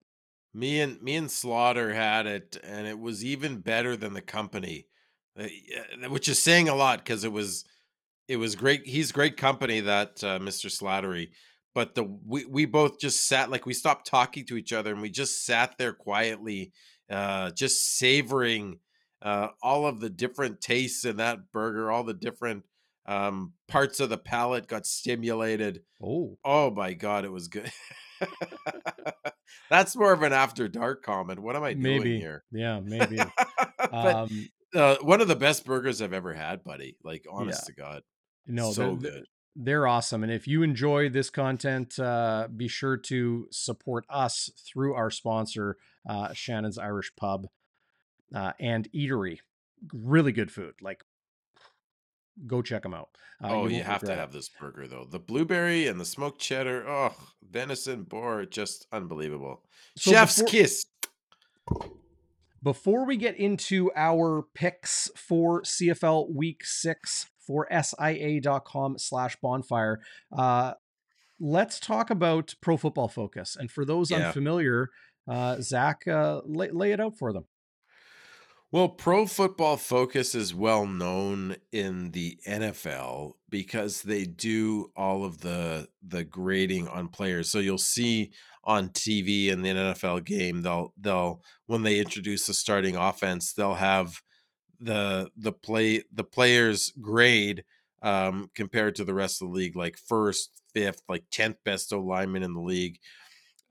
Me and me and Slaughter had it, and it was even better than the company, which is saying a lot because it was it was great. He's great company, that uh, Mr. Slattery. But the we we both just sat like we stopped talking to each other, and we just sat there quietly, uh, just savoring uh, all of the different tastes in that burger, all the different um, parts of the palate got stimulated. Oh, Oh my god, it was good. That's more of an after dark comment. What am I doing maybe. here? Yeah, maybe. but um, uh, one of the best burgers I've ever had, buddy. Like, honest to God, no, so they're- good. they're awesome. And if you enjoy this content, uh, be sure to support us through our sponsor, uh, Shannon's Irish Pub uh, and Eatery. Really good food. Like, go check them out. Uh, oh, you won't have to it. have this burger though. The blueberry and the smoked cheddar. Oh, venison boar, just unbelievable. So Chef's before- kiss. Before we get into our picks for CFL Week Six for SIA.com slash bonfire, uh, let's talk about Pro Football Focus. And for those Yeah. unfamiliar, uh, Zach, uh, lay, lay it out for them. Well, Pro Football Focus is well known in the NFL because they do all of the the grading on players. So you'll see on TV in the NFL game, they'll they'll when they introduce the starting offense, they'll have the the play the players grade um compared to the rest of the league, like first, fifth, like tenth best O lineman in the league.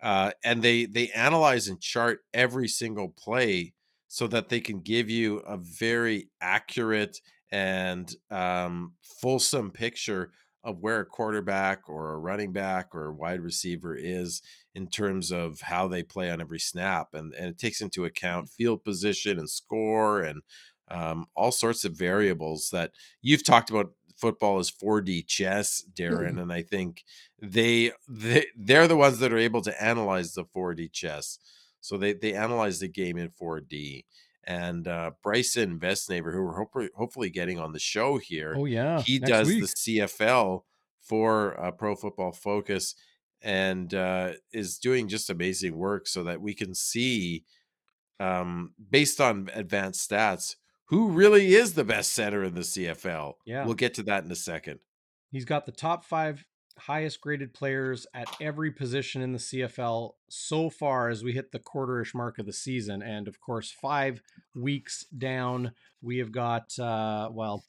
Uh, and they they analyze and chart every single play so that they can give you a very accurate and um, fulsome picture of where a quarterback or a running back or a wide receiver is in terms of how they play on every snap. And, and it takes into account field position and score and um, all sorts of variables that you've talked about. Football is 4D chess, Darrin, and I think they, they they're the ones that are able to analyze the 4D chess. So they they analyze the game in 4D. And uh, Bryson Vesnaver, who we're hopefully hopefully getting on the show here, Oh, yeah. he next does week. the CFL for uh, Pro Football Focus and uh, is doing just amazing work so that we can see, um, based on advanced stats, who really is the best center in the CFL. Yeah. We'll get to that in a second. He's got the top five highest graded players at every position in the CFL so far as we hit the quarterish mark of the season. And of course, five weeks down, we have got, uh, well,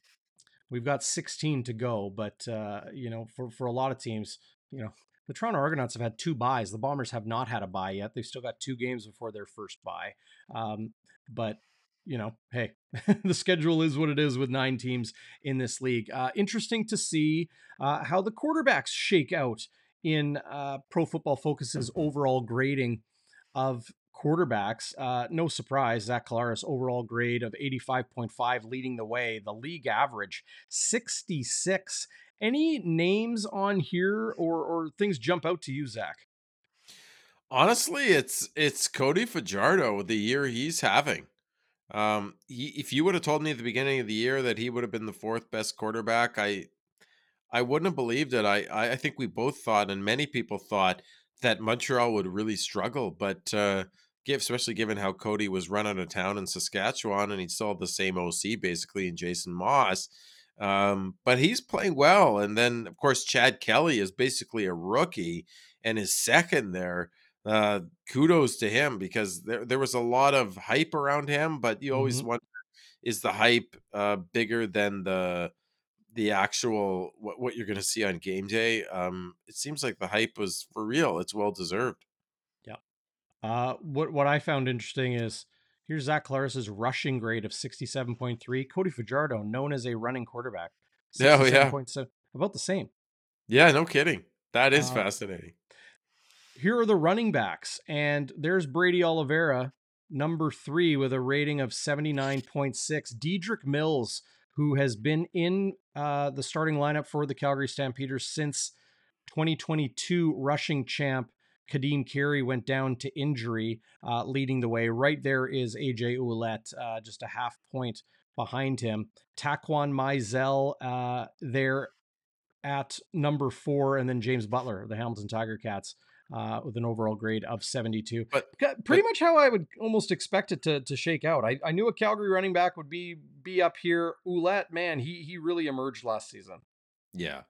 we've got 16 to go. But, uh, you know, for, for a lot of teams, you know, the Toronto Argonauts have had two buys. The Bombers have not had a buy yet. They've still got two games before their first buy. Um, but, you know, hey, the schedule is what it is with nine teams in this league. Uh, interesting to see uh, how the quarterbacks shake out in uh, Pro Football Focus's overall grading of quarterbacks. Uh, no surprise, Zach Collaros overall grade of 85.5 leading the way. The league average 66. Any names on here or or things jump out to you, Zach? Honestly, it's it's Cody Fajardo the year he's having. Um, he, if you would have told me at the beginning of the year that he would have been the fourth best quarterback, I I wouldn't have believed it. I I think we both thought, and many people thought that Montreal would really struggle, but uh, give especially given how Cody was run out of town in Saskatchewan, and he still had the same OC basically in Jason Maas. Um, but he's playing well, and then of course Chad Kelly is basically a rookie and his second there uh kudos to him because there there was a lot of hype around him but you always Mhm. wonder is the hype uh bigger than the the actual what, what you're going to see on game day um it seems like the hype was for real it's well deserved Yeah. Uh, what what I found interesting is here's Zach Collaros's rushing grade of 67.3. Cody Fajardo, known as a running quarterback, Oh, yeah. 67.7, about the same. yeah no kidding that is Uh, fascinating here are the running backs, and there's Brady Oliveira, number three, with a rating of 79.6. Dedrick Mills, who has been in uh, the starting lineup for the Calgary Stampeders since 2022 rushing champ Ka'Deem Carey went down to injury, uh, leading the way. Right there is AJ Ouellette, uh, just a half point behind him. Taquan Mizzell uh, there at number four, and then James Butler, the Hamilton Tiger Cats, uh, with an overall grade of 72. But pretty but, much how I would almost expect it to, to shake out. I, I knew a Calgary running back would be be up here. Ouellette, man, he he really emerged last season. Yeah,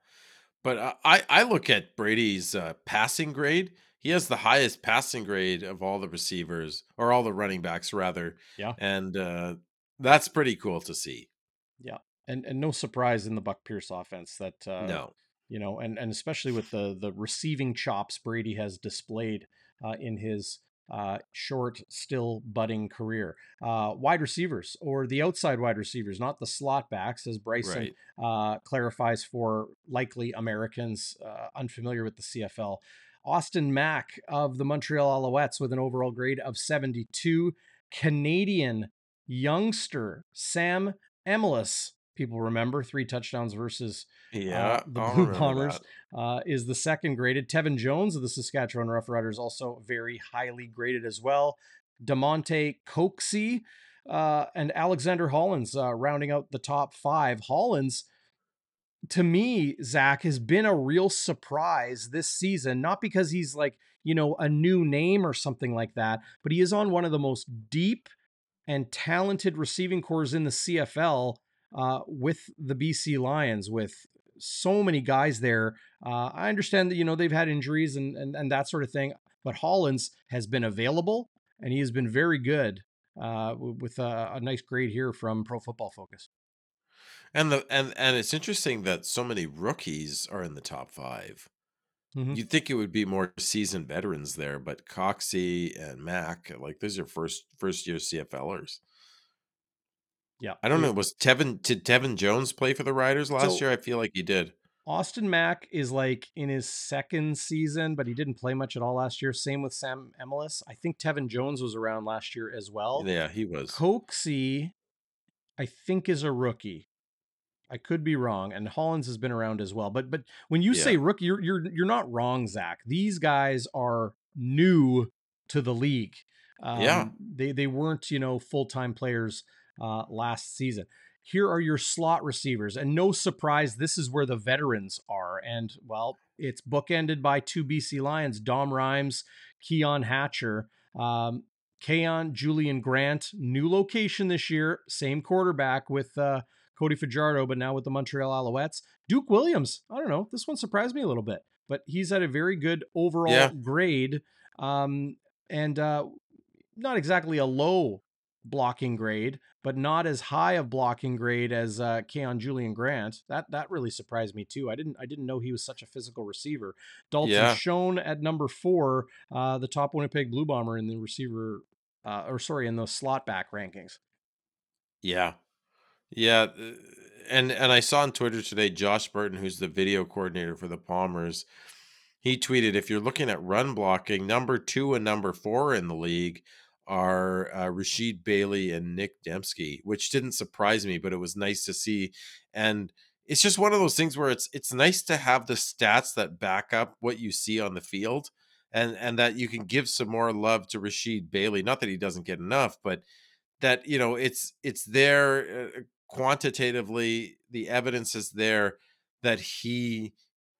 but I I look at Brady's uh, passing grade. He has the highest passing grade of all the receivers or all the running backs rather. Yeah, and uh, that's pretty cool to see. Yeah, and and no surprise in the Buck Pierce offense that uh, no you know, and and especially with the the receiving chops Brady has displayed uh, in his uh, short, still budding career. Uh, wide receivers or the outside wide receivers, not the slot backs, as Bryson right. uh, clarifies for likely Americans uh, unfamiliar with the CFL. Austin Mack of the Montreal Alouettes with an overall grade of 72. Canadian youngster Sam Emilus people remember three touchdowns versus uh, yeah uh, the Blue Bombers uh, is the second graded. Tevin Jones of the Saskatchewan Roughriders also very highly graded as well. Damonte Coxie uh, and Alexander Hollins uh, rounding out the top five. Hollins, to me, Zach has been a real surprise this season. Not because he's like you know a new name or something like that, but he is on one of the most deep and talented receiving cores in the CFL uh, with the BC Lions with so many guys there. Uh, I understand that you know they've had injuries and, and and that sort of thing, but Hollins has been available and he has been very good uh, with a, a nice grade here from Pro Football Focus. And the and and it's interesting that so many rookies are in the top 5 mm-hmm. You'd think it would be more seasoned veterans there, but Coxie and Mack, like those are first first year CFLers. Yeah. I don't know. Was Tevin did Tevin Jones play for the Riders last so, year? I feel like he did. Austin Mack is like in his second season, but he didn't play much at all last year. Same with Sam Emilus. I think Tevin Jones was around last year as well. Yeah, he was. Coxie, I think, is a rookie. I could be wrong, and Hollins has been around as well. But but when you yeah. say rookie, you're you're you're not wrong, Zach. These guys are new to the league. Um, yeah, they they weren't you know full time players uh, last season. Here are your slot receivers, and no surprise, this is where the veterans are. And well, it's bookended by two BC Lions: Dom Rhymes, Keon Hatcher. Um, Keon, Julian Grant, new location this year, same quarterback with uh, Cody Fajardo, but now with the Montreal Alouettes. Duke Williams, I don't know, this one surprised me a little bit, but he's at a very good overall yeah. grade. Um, and uh, not exactly a low blocking grade, but not as high of blocking grade as uh, Keon Julian Grant. That that really surprised me too. I didn't I didn't know he was such a physical receiver. Dalton yeah. Schoen at number four, uh, the top Winnipeg Blue Bomber in the receiver, uh, or sorry, in the slot back rankings. Yeah, yeah, uh, and and I saw on Twitter today Josh Burton, who's the video coordinator for the Bombers. He tweeted, "If you're looking at run blocking, number two and number four in the league are uh, Rasheed Bailey and Nick Demski, which didn't surprise me, but it was nice to see. And it's just one of those things where it's it's nice to have the stats that back up what you see on the field, and and that you can give some more love to Rasheed Bailey. Not that he doesn't get enough, but that you know it's it's there uh, quantitatively. The evidence is there that he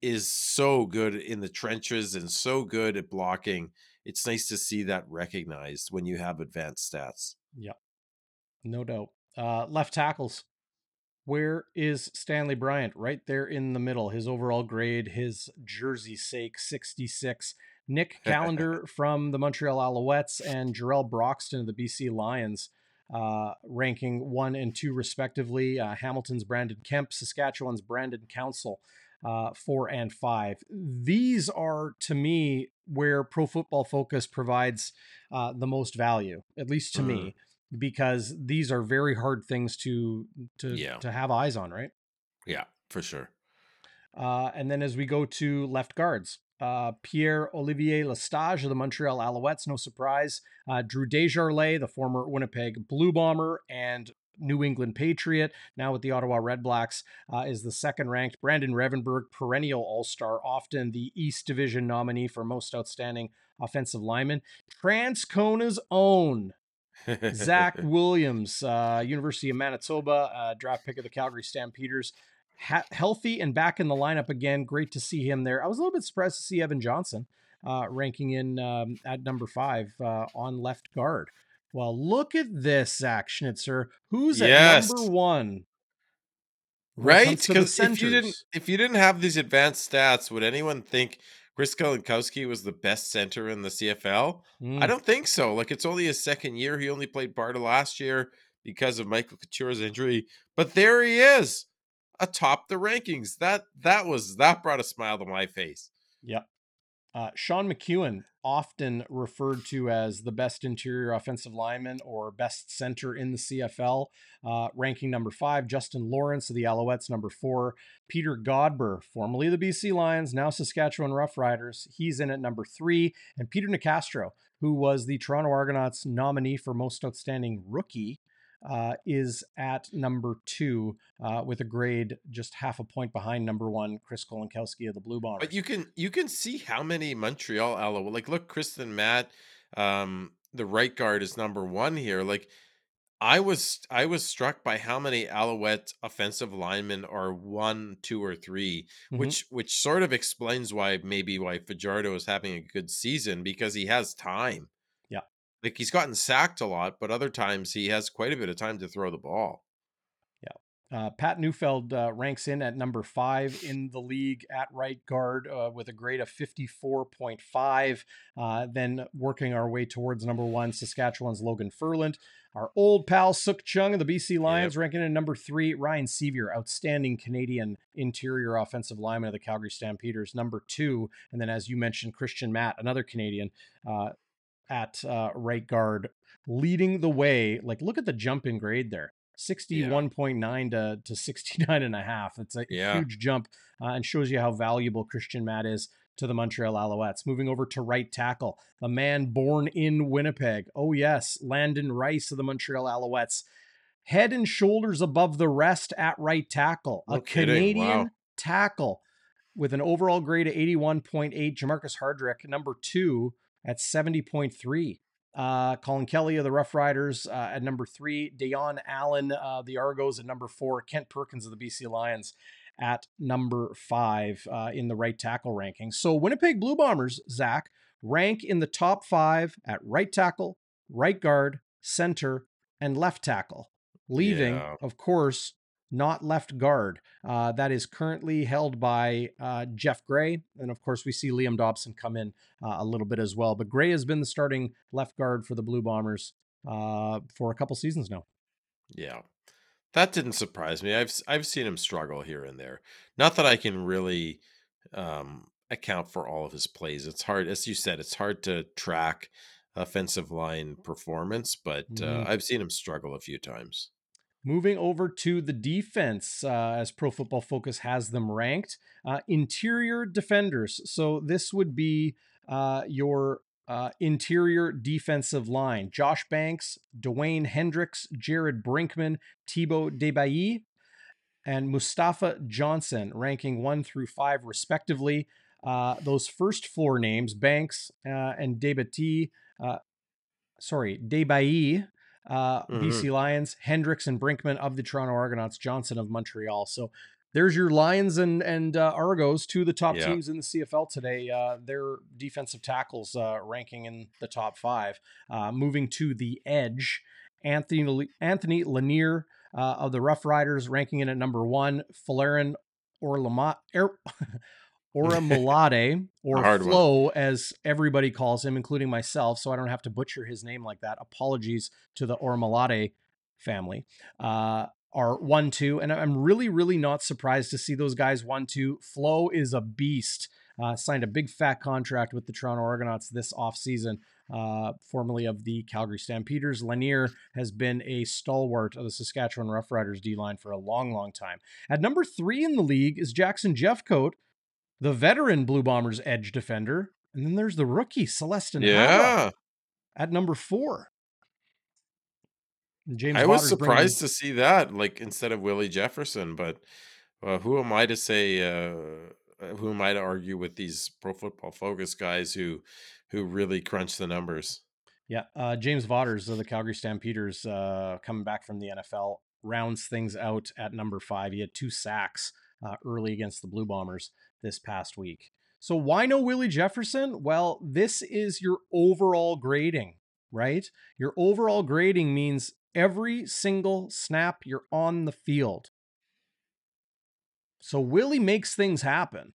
is so good in the trenches and so good at blocking it's nice to see that recognized when you have advanced stats. Yeah, No doubt. Uh, left tackles. Where is Stanley Bryant? Right there in the middle. His overall grade, his jersey sake, 66. Nick Callander from the Montreal Alouettes and Jarrell Broxton of the BC Lions, uh, ranking one and two respectively. Uh, Hamilton's Brandon Kemp, Saskatchewan's Brandon Council uh, four and five. These are, to me, where Pro Football Focus provides uh, the most value, at least to mm. me, because these are very hard things to to yeah. to have eyes on, right? Yeah, for sure. Uh, and then as we go to left guards, uh, Pierre Olivier Lestage of the Montreal Alouettes, no surprise. Uh, Drew Desjardins, the former Winnipeg Blue Bomber and New England Patriot, now with the Ottawa Redblacks, uh, is the second ranked. Brandon Revenberg, perennial All Star, often the East Division nominee for most outstanding offensive lineman. Transcona's own Zach Williams, uh, University of Manitoba, uh, draft pick of the Calgary Stampeders. Ha- healthy and back in the lineup again. Great to see him there. I was a little bit surprised to see Evan Johnson uh, ranking in um, at number five uh, on left guard. Well, look at this, Zach Schnitzer. Who's Yes. at number one? right? comes to the Because if you didn't if you didn't have these advanced stats, would anyone think Chris Kolankowski was the best center in the CFL? I Mm, don't think so. Like it's only his second year. He only played part of last year because of Michael Couture's injury. But there he is, atop the rankings. That that was that brought a smile to my face. Yep. Uh, Sean McEwen, often referred to as the best interior offensive lineman or best center in the CFL, uh, ranking number five. Justin Lawrence of the Alouettes, number four. Peter Godber, formerly the BC Lions, now Saskatchewan Roughriders, he's in at number three. And Peter Nicastro, who was the Toronto Argonauts nominee for most outstanding rookie, uh, is at number two uh, with a grade just half a point behind number one, Chris Kolankowski of the Blue Bombers. But you can you can see how many Montreal Aloe like look Kristian Matte, um, the right guard is number one here. Like I was I was struck by how many Alouette offensive linemen are one, two, or 3 Mhm. which which sort of explains why maybe why Fajardo is having a good season because he has time. Like he's gotten sacked a lot, but other times he has quite a bit of time to throw the ball. Uh, Pat Neufeld uh, ranks in at number five in the league at right guard uh, with a grade of 54.5. Uh, then working our way towards number one, Saskatchewan's Logan Ferland. Our old pal Sukh Chungh of the BC Lions ranking in number three. Ryan Sceviour, outstanding Canadian interior offensive lineman of the Calgary Stampeders, number two. And then, as you mentioned, Kristian Matte, another Canadian uh, at uh, right guard, leading the way. Like, look at the jump in grade there. 61.9 to, to 69 and a half. It's a Yeah. huge jump uh, and shows you how valuable Kristian Matte is to the Montreal Alouettes. Moving over to right tackle, the man born in Winnipeg. Oh, yes, Landon Rice of the Montreal Alouettes. Head and shoulders above the rest at right tackle. No a kidding, Canadian wow. tackle with an overall grade of 81.8. Jamarcus Hardrick, number two, at 70.3. Uh, Colin Kelly of the Rough Riders uh, at number three. Dejon Allen, uh, the Argos at number four. Kent Perkins of the BC Lions at number five uh, in the right tackle ranking. So Winnipeg Blue Bombers, Zach, rank in the top five at right tackle, right guard, center, and left tackle, leaving, Yeah. of course, not left guard. Uh, that is currently held by uh, Geoff Gray. And of course, we see Liam Dobson come in uh, a little bit as well. But Gray has been the starting left guard for the Blue Bombers uh, for a couple seasons now. Yeah. That didn't surprise me. I've I've seen him struggle here and there. Not that I can really um account for all of his plays. It's hard as you said, it's hard to track offensive line performance, but uh, Mhm. I've seen him struggle a few times. Moving over to the defense, uh, as Pro Football Focus has them ranked, uh, interior defenders. So this would be uh, your uh, interior defensive line: Josh Banks, Dwayne Hendricks, Jared Brinkman, Thibaut Debailly, and Mustafa Johnson, ranking one through five respectively. Uh, those first four names, Banks uh, and Debati, uh, sorry, Debailly, uh, Mhm. BC Lions, Hendricks and Brinkman of the Toronto Argonauts, Johnson of Montreal. So there's your Lions and and uh, Argos, two of the top Yeah. teams in the CFL today. Uh, their defensive tackles uh, ranking in the top five. Uh, moving to the edge, Anthony Anthony Lanier uh, of the Rough Riders, ranking in at number one. Falarin or Lamont. Er, Ora Mulade, or hard one. Flo, as everybody calls him, including myself, so I don't have to butcher his name like that. Apologies to the Ormalade family. Uh, are one two, and I'm really, really not surprised to see those guys one two. Flo is a beast. Uh, signed a big fat contract with the Toronto Argonauts this offseason, uh, formerly of the Calgary Stampeders. Lanier has been a stalwart of the Saskatchewan Roughriders D line for a long, long time. At number three in the league is Jackson Jeffcoat, the veteran Blue Bombers edge defender, and then there's the rookie Celestin Yeah. At number four. James I was surprised to see that, like instead of Willie Jefferson, but uh, who am I to say? Uh, who am I to argue with these Pro Football Focus guys who who really crunch the numbers? Yeah, uh, James Vaughters of the Calgary Stampeders, uh, coming back from the NFL, rounds things out at number five. He had two sacks uh, early against the Blue Bombers this past week. So why no Willie Jefferson? Well, this is your overall grading, right? Your overall grading means every single snap you're on the field. So Willie makes things happen.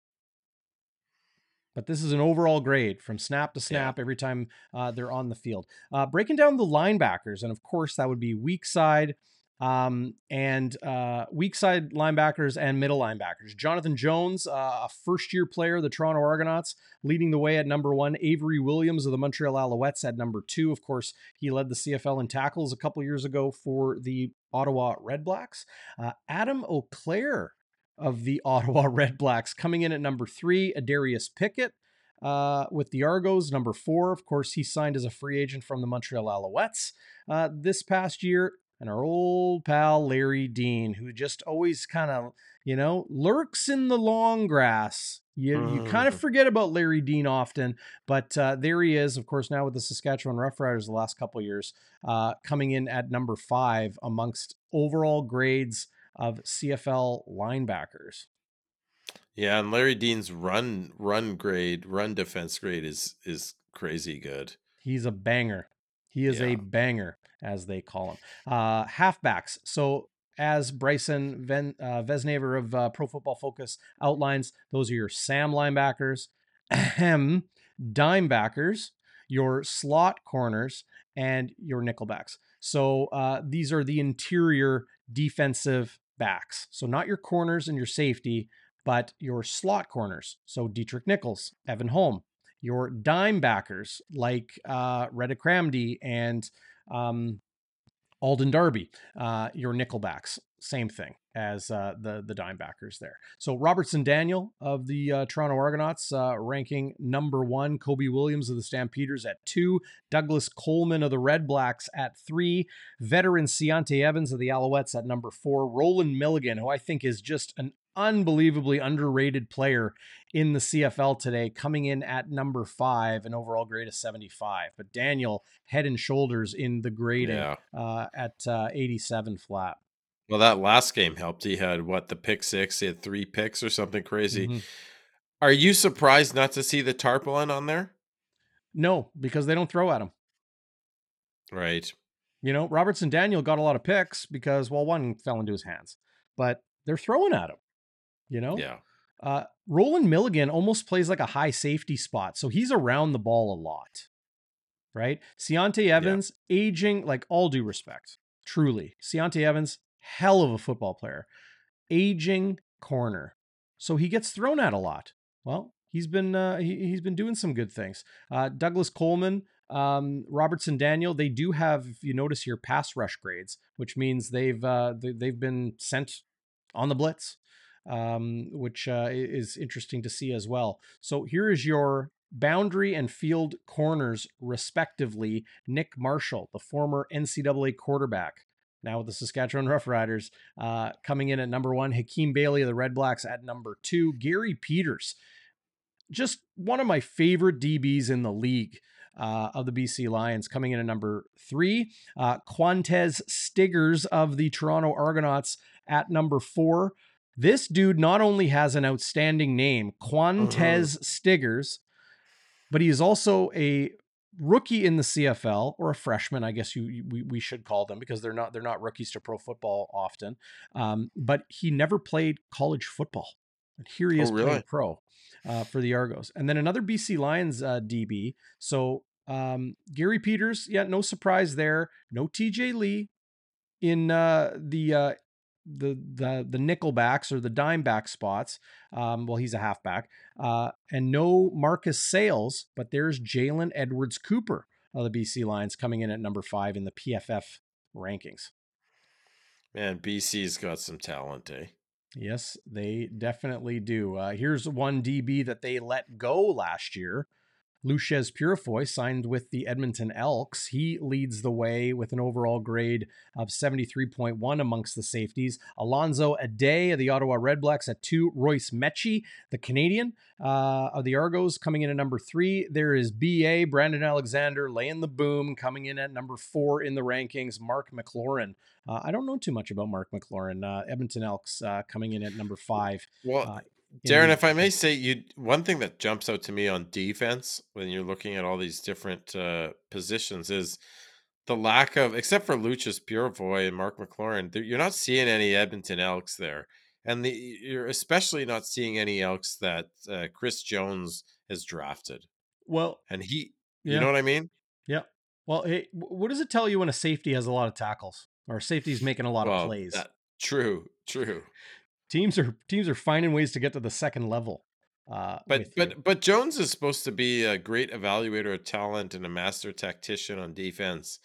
But this is an overall grade from snap to snap every time uh, they're on the field. Uh, breaking down the linebackers, and of course that would be weak side um, and uh, weak side linebackers and middle linebackers. Jonathan Jones, uh, a first year player, the Toronto Argonauts, leading the way at number one. Avery Williams of the Montreal Alouettes at number two. Of course, he led the CFL in tackles a couple years ago for the Ottawa Red Blacks. Uh, Adam Auclair of the Ottawa Red Blacks coming in at number three. Adarius Pickett. Uh, with the Argos, number four. Of course, he signed as a free agent from the Montreal Alouettes uh, this past year and our old pal Larry Dean, who just always kind of, you know, lurks in the long grass. You, you kind of forget about Larry Dean often, but uh, there he is, of course, now with the Saskatchewan Roughriders the last couple of years, uh, coming in at number five amongst overall grades of CFL linebackers. Yeah, and Larry Dean's run run grade, run defense grade is is crazy good. He's a banger. He is a banger, as they call them. Uh, halfbacks. So, as Bryson Ven, uh, Vesnaver of uh, Pro Football Focus outlines, those are your Sam linebackers, ahem, dime backers, your slot corners, and your nickelbacks. So, uh, these are the interior defensive backs. So, not your corners and your safety, but your slot corners. So, Deatrick Nichols, Evan Holm, your dime backers like uh, Redha Kramdi and um, Alden Darby, uh, your nickelbacks, same thing as uh, the the dime backers there. So Robertson Daniel of the uh, Toronto Argonauts uh, ranking number one, Kobe Williams of the Stampeders at two, Douglas Coleman of the Red Blacks at three, veteran Ciante Evans of the Alouettes at number four, Roland Milligan, who I think is just an unbelievably underrated player in the CFL today, coming in at number five, an overall grade of 75. But Daniel, head and shoulders in the grading Yeah. uh, at uh, 87 flat. Well, that last game helped. He had what the pick six. He had three picks or something crazy. Mhm. Are you surprised not to see the tarpaulin on there? No, because they don't throw at him. Right. You know, Robertson Daniel got a lot of picks because, well, one fell into his hands, but they're throwing at him. You know, Yeah. uh, Roland Milligan almost plays like a high safety spot, so he's around the ball a lot, right? Ciante Evans, aging, like all due respect, truly, Ciante Evans, hell of a football player, aging corner, so he gets thrown at a lot. Well, he's been uh, he, he's been doing some good things. Uh, Douglas Coleman, um, Robertson Daniel, they do have, if you notice here, pass rush grades, which means they've uh, they, they've been sent on the blitz um, which uh, is interesting to see as well. So here is your boundary and field corners, respectively. Nick Marshall, the former NCAA quarterback, now with the Saskatchewan Roughriders, uh, coming in at number one. Hakeem Bailey of the Red Blacks at number two. Gary Peters, just one of my favorite DBs in the league. Uh, of the BC Lions coming in at number three, uh, Quantez Stiggers of the Toronto Argonauts at number four. This dude not only has an outstanding name, Quantez Stiggers, but he is also a rookie in the CFL or a freshman, I guess you, you- we, we should call them because they're not they're not rookies to pro football often. Um, but he never played college football, and here he Oh, is playing pro uh, for the Argos. And then another BC Lions uh, DB. So um, Gary Peters, yeah, no surprise there. No TJ Lee in uh, the uh, the the the nickel backs or the dime back spots. Um, well, he's a halfback, uh, and no Marcus Sayles, but there's Jalen Edwards Cooper of the BC Lions coming in at number five in the PFF rankings. Man, BC's got some talent, eh? Yes, they definitely do. Uh, here's one DB that they let go last year. Loucheiz Purifoy signed with the Edmonton Elks. He leads the way with an overall grade of 73.1 amongst the safeties. Alonzo Addae of the Ottawa Redblacks at two. Royce Metchie, the Canadian uh, of the Argos, coming in at number three. There is BA, Brandon Alexander, laying the boom, coming in at number four in the rankings. Mark McLaurin. Uh, I don't know too much about Mark McLaurin. Uh, Edmonton Elks uh, coming in at number five. Well, Darrin, if I may say, you one thing that jumps out to me on defense when you're looking at all these different uh, positions is the lack of, except for Loucheiz Purifoy and Mark McLaurin, you're not seeing any Edmonton Elks there, and the, you're especially not seeing any Elks that uh, Chris Jones has drafted. Well, and he, yeah. you know what I mean? Yeah. Well, hey, what does it tell you when a safety has a lot of tackles or safety's making a lot well, of plays? That, true, true teams are teams are finding ways to get to the second level. Uh, but but but Jones is supposed to be a great evaluator of talent and a master tactician on defense.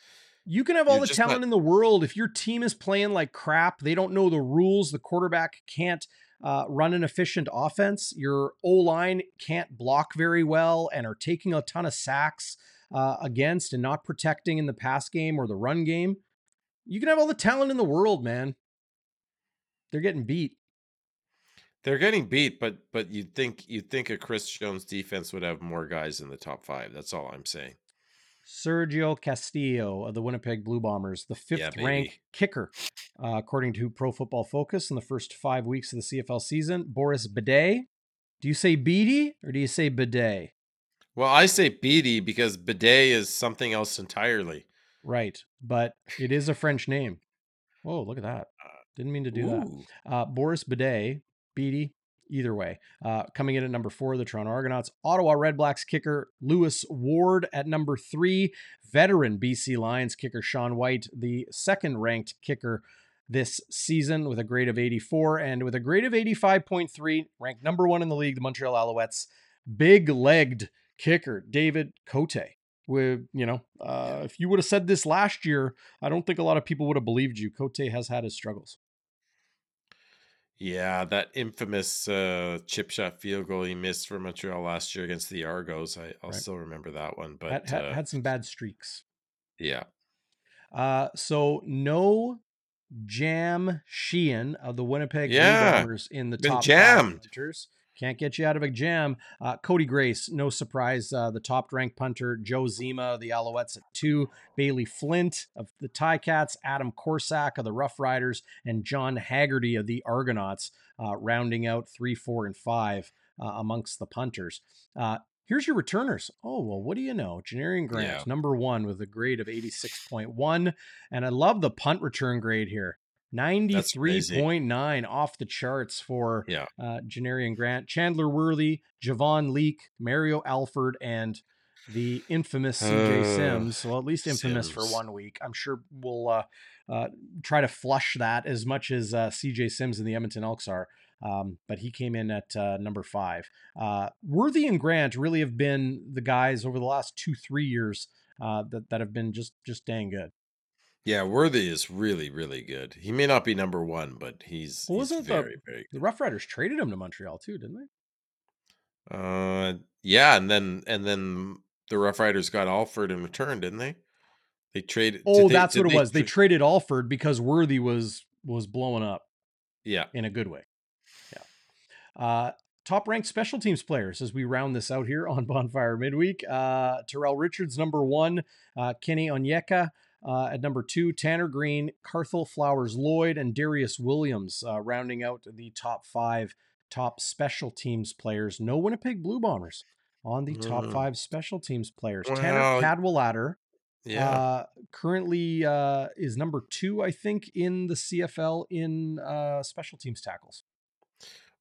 You can have all You're the talent not... in the world if your team is playing like crap. They don't know the rules. The quarterback can't uh, run an efficient offense. Your O line can't block very well and are taking a ton of sacks uh, against and not protecting in the pass game or the run game. You can have all the talent in the world, man. They're getting beat. They're getting beat, but but you'd think you'd think a Chris Jones defense would have more guys in the top five. That's all I'm saying. Sergio Castillo of the Winnipeg Blue Bombers, the fifth yeah, ranked kicker, uh, according to Pro Football Focus, in the first five weeks of the CFL season. Boris Bidet. Do you say Beatty or do you say Bidet? Well, I say Beatty because Bidet is something else entirely. Right, but it is a French name. Whoa, look at that. Uh, Didn't mean to do Ooh. that. Uh, Boris Bidet Beatty. Either way, uh, coming in at number four, the Toronto Argonauts. Ottawa Redblacks kicker Lewis Ward at number three. Veteran BC Lions kicker Sean Whyte, the second ranked kicker this season with a grade of 84 and with a grade of 85.3, ranked number one in the league, the Montreal Alouettes. Big legged kicker David Cote. With you know, uh, if you would have said this last year, I don't think a lot of people would have believed you. Cote has had his struggles. Yeah, that infamous uh, chip shot field goal he missed for Montreal last year against the Argos. I, will right. still remember that one. But had, had, uh, had some bad streaks. Yeah. Uh, so no Jam Sheahan of the Winnipeg yeah. Bombers in the Been top jammed. Can't get you out of a jam. Uh, Cody Grace, no surprise, uh, the top ranked punter. Joe Zema, the Alouettes at two. Bailey Flint of the Ticats. Adam Korsak of the Rough Riders. And John Haggerty of the Argonauts, uh, rounding out three, four, and five uh, amongst the punters. Uh, here's your returners. Oh, well, what do you know? Janarion Grant, yeah. number one with a grade of 86.1. And I love the punt return grade here. 93.9 off the charts for yeah. uh, Janarion Grant, Chandler Worthy, Javon Leake, Mario Alford, and the infamous CJ uh, Sims. Well, at least infamous Sims. for one week. I'm sure we'll uh, uh, try to flush that as much as uh, CJ Sims and the Edmonton Elks are. Um, but he came in at uh, number five. Uh, Worthy and Grant really have been the guys over the last two, three years that, that have been just just dang good. Yeah, Worthy is really, really good. He may not be number one, but he's, well, he's very, the, very good. The Rough Riders traded him to Montreal too, didn't they? Uh, yeah, and then and then the Rough Riders got Alford in return, didn't they? They traded. Oh, they, that's what it was. Tra- they traded Alford because Worthy was was blowing up. Yeah, in a good way. Yeah. Uh, top ranked special teams players as we round this out here on Bonfire Midweek. Uh, Terrell Richards, number one. Uh, Kenny Onyeka, uh, at number two, Tanner Green, Carthel Flowers Lloyd, and Darius Williams, uh, rounding out the top five top special teams players. No Winnipeg Blue Bombers on the top mm. five special teams players. Well, Tanner Cadwallader, yeah, uh, currently uh, is number two, I think, in the CFL in uh, special teams tackles.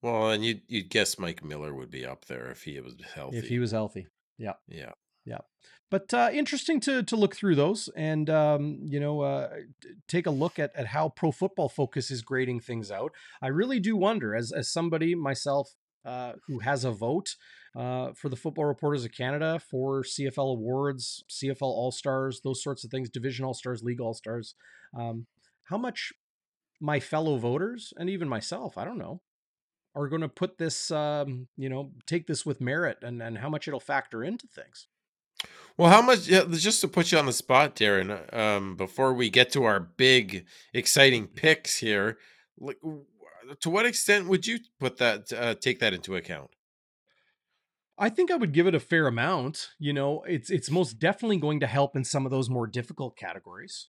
Well, and you you'd guess Mike Miller would be up there if he was healthy. If he was healthy, yeah, yeah. Yeah. But uh, interesting to to look through those and um, you know uh, take a look at, at how Pro Football Focus is grading things out. I really do wonder, as as somebody myself uh, who has a vote uh, for the Football Reporters of Canada for CFL awards, CFL All Stars, those sorts of things, Division All Stars, League All Stars. Um, how much my fellow voters and even myself, I don't know, are going to put this, um, you know, take this with merit and, and how much it'll factor into things. Well, how much? Just to put you on the spot, Darrin. Um, before we get to our big, exciting picks here, like, to what extent would you put that, uh, take that into account? I think I would give it a fair amount. You know, it's it's most definitely going to help in some of those more difficult categories.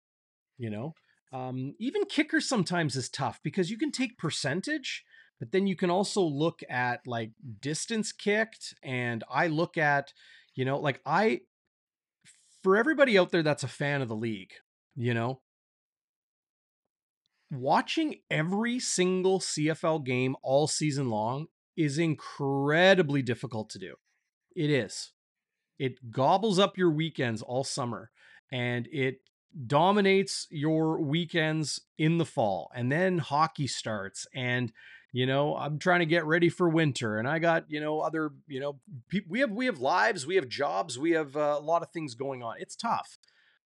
You know, um, even kicker sometimes is tough because you can take percentage, but then you can also look at like distance kicked, and I look at, you know, like I, for everybody out there that's a fan of the league, you know, watching every single CFL game all season long is incredibly difficult to do. It is. It gobbles up your weekends all summer and it dominates your weekends in the fall. And then hockey starts and you know i'm trying to get ready for winter and i got you know other you know pe- we have we have lives we have jobs we have uh, a lot of things going on it's tough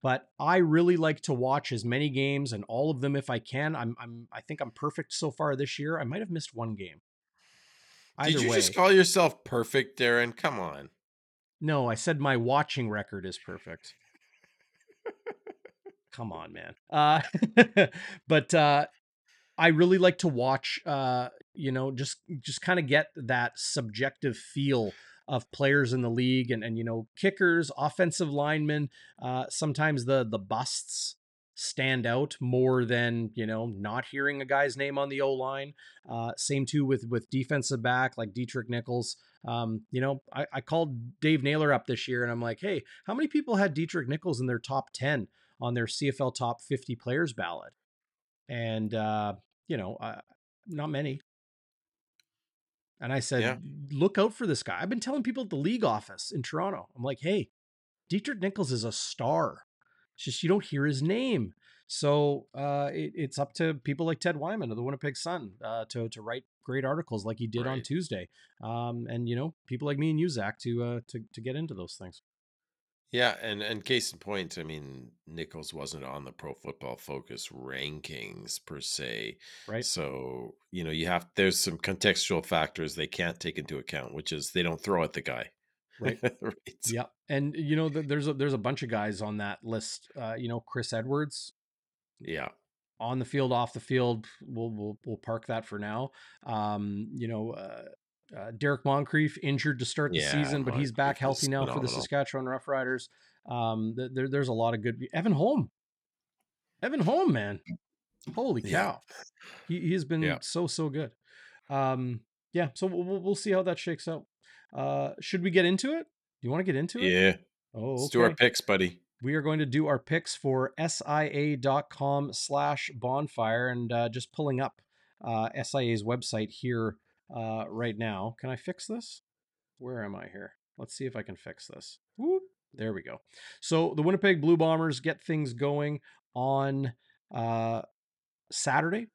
but I really like to watch as many games and all of them if I can. I'm I'm I think I'm perfect so far this year. I might have missed one game. Either Did you way. just call yourself perfect, Darrin? Come on. No, I said my watching record is perfect. Come on, man. Uh, but uh, I really like to watch. Uh, you know, just just kind of get that subjective feel of players in the league, and and you know, kickers, offensive linemen. Uh, sometimes the the busts stand out more than you know not hearing a guy's name on the O line. Uh, same too with with defensive back like Deatrick Nichols. Um, you know, I, I called Dave Naylor up this year and I'm like, hey, how many people had Deatrick Nichols in their top ten on their CFL top 50 players ballot? And uh, you know, uh, not many. And I said, yeah. look out for this guy. I've been telling people at the league office in Toronto. I'm like, hey, Deatrick Nichols is a star. It's just you don't hear his name. So uh, it, it's up to people like Ted Wyman of the Winnipeg Sun uh, to to write great articles like he did right. on Tuesday, um, and you know people like me and you, Zach, to uh, to to get into those things. Yeah, and and case in point, I mean, Nichols wasn't on the Pro Football Focus rankings per se, right? So you know, you have there's some contextual factors they can't take into account, which is they don't throw at the guy right? right. Yeah, and you know, there's a there's a bunch of guys on that list. Uh, you know, Chris Edwards. Yeah. On the field, off the field, we'll we'll we'll park that for now. Um, you know, uh, uh, Derrick Moncrief injured to start the yeah, season, but he's back healthy now phenomenal. for the Saskatchewan Roughriders. Um, there, there's a lot of good. Evan Holm, Evan Holm, man, holy cow, yeah. he, he has been yeah. so so good. Um, yeah, so we'll, we'll see how that shakes out. Uh, should we get into it? Do you want to get into it? Yeah. Oh, okay. Let's do our picks, buddy. We are going to do our picks for SIA.com slash bonfire and uh, just pulling up uh, SIA's website here uh, right now. Can I fix this? Where am I here? Let's see if I can fix this. Whoop. There we go. So the Winnipeg Blue Bombers get things going on uh, Saturday.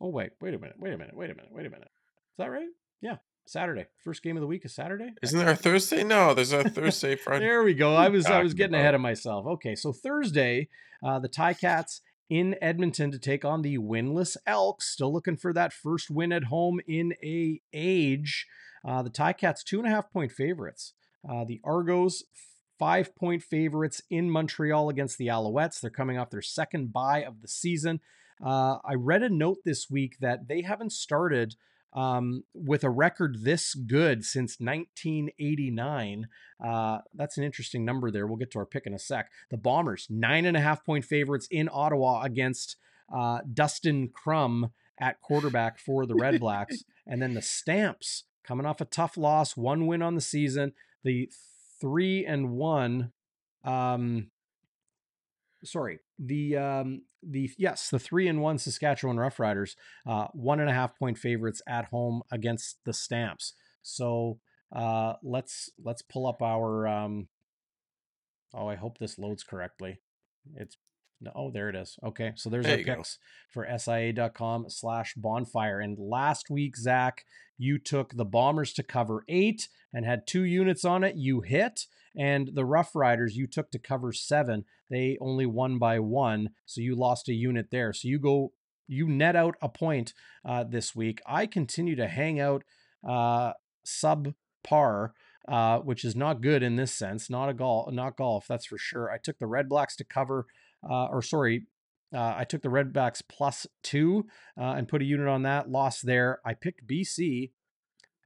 Oh, wait, wait a minute, wait a minute, wait a minute, wait a minute. Is that right? Yeah, Saturday. First game of the week is Saturday. Isn't there a Thursday? No, there's a Thursday, Friday. there we go. I was I was getting ahead of myself. Okay, so Thursday, uh, the Cats in Edmonton to take on the winless Elks. Still looking for that first win at home in a age. Uh, the Cats two and a half point favorites. Uh, the Argos five point favorites in Montreal against the Alouettes. They're coming off their second bye of the season. Uh, I read a note this week that they haven't started um, with a record this good since 1989. Uh, that's an interesting number there. We'll get to our pick in a sec. The Bombers, nine and a half point favorites in Ottawa against uh, Dustin Crum at quarterback for the Red Blacks. and then the Stamps coming off a tough loss, one win on the season. The three and one um, sorry, the um, the yes, the three and one Saskatchewan Roughriders, uh, one and a half point favorites at home against the Stamps. So uh, let's let's pull up our. Um, oh, I hope this loads correctly. It's no, oh, there it is. Okay, so there's there our picks go. for SIA.com slash bonfire. And last week, Zach, you took the Bombers to cover eight and had two units on it. You hit. And the Rough Riders you took to cover seven. They only won by one, so you lost a unit there. So you go you net out a point uh, this week. I continue to hang out uh, sub par. Uh, which is not good in this sense. Not a golf, not golf, that's for sure. I took the Red Blacks to cover, uh, or sorry, uh, I took the Redblacks plus two uh, and put a unit on that. Lost there. I picked BC.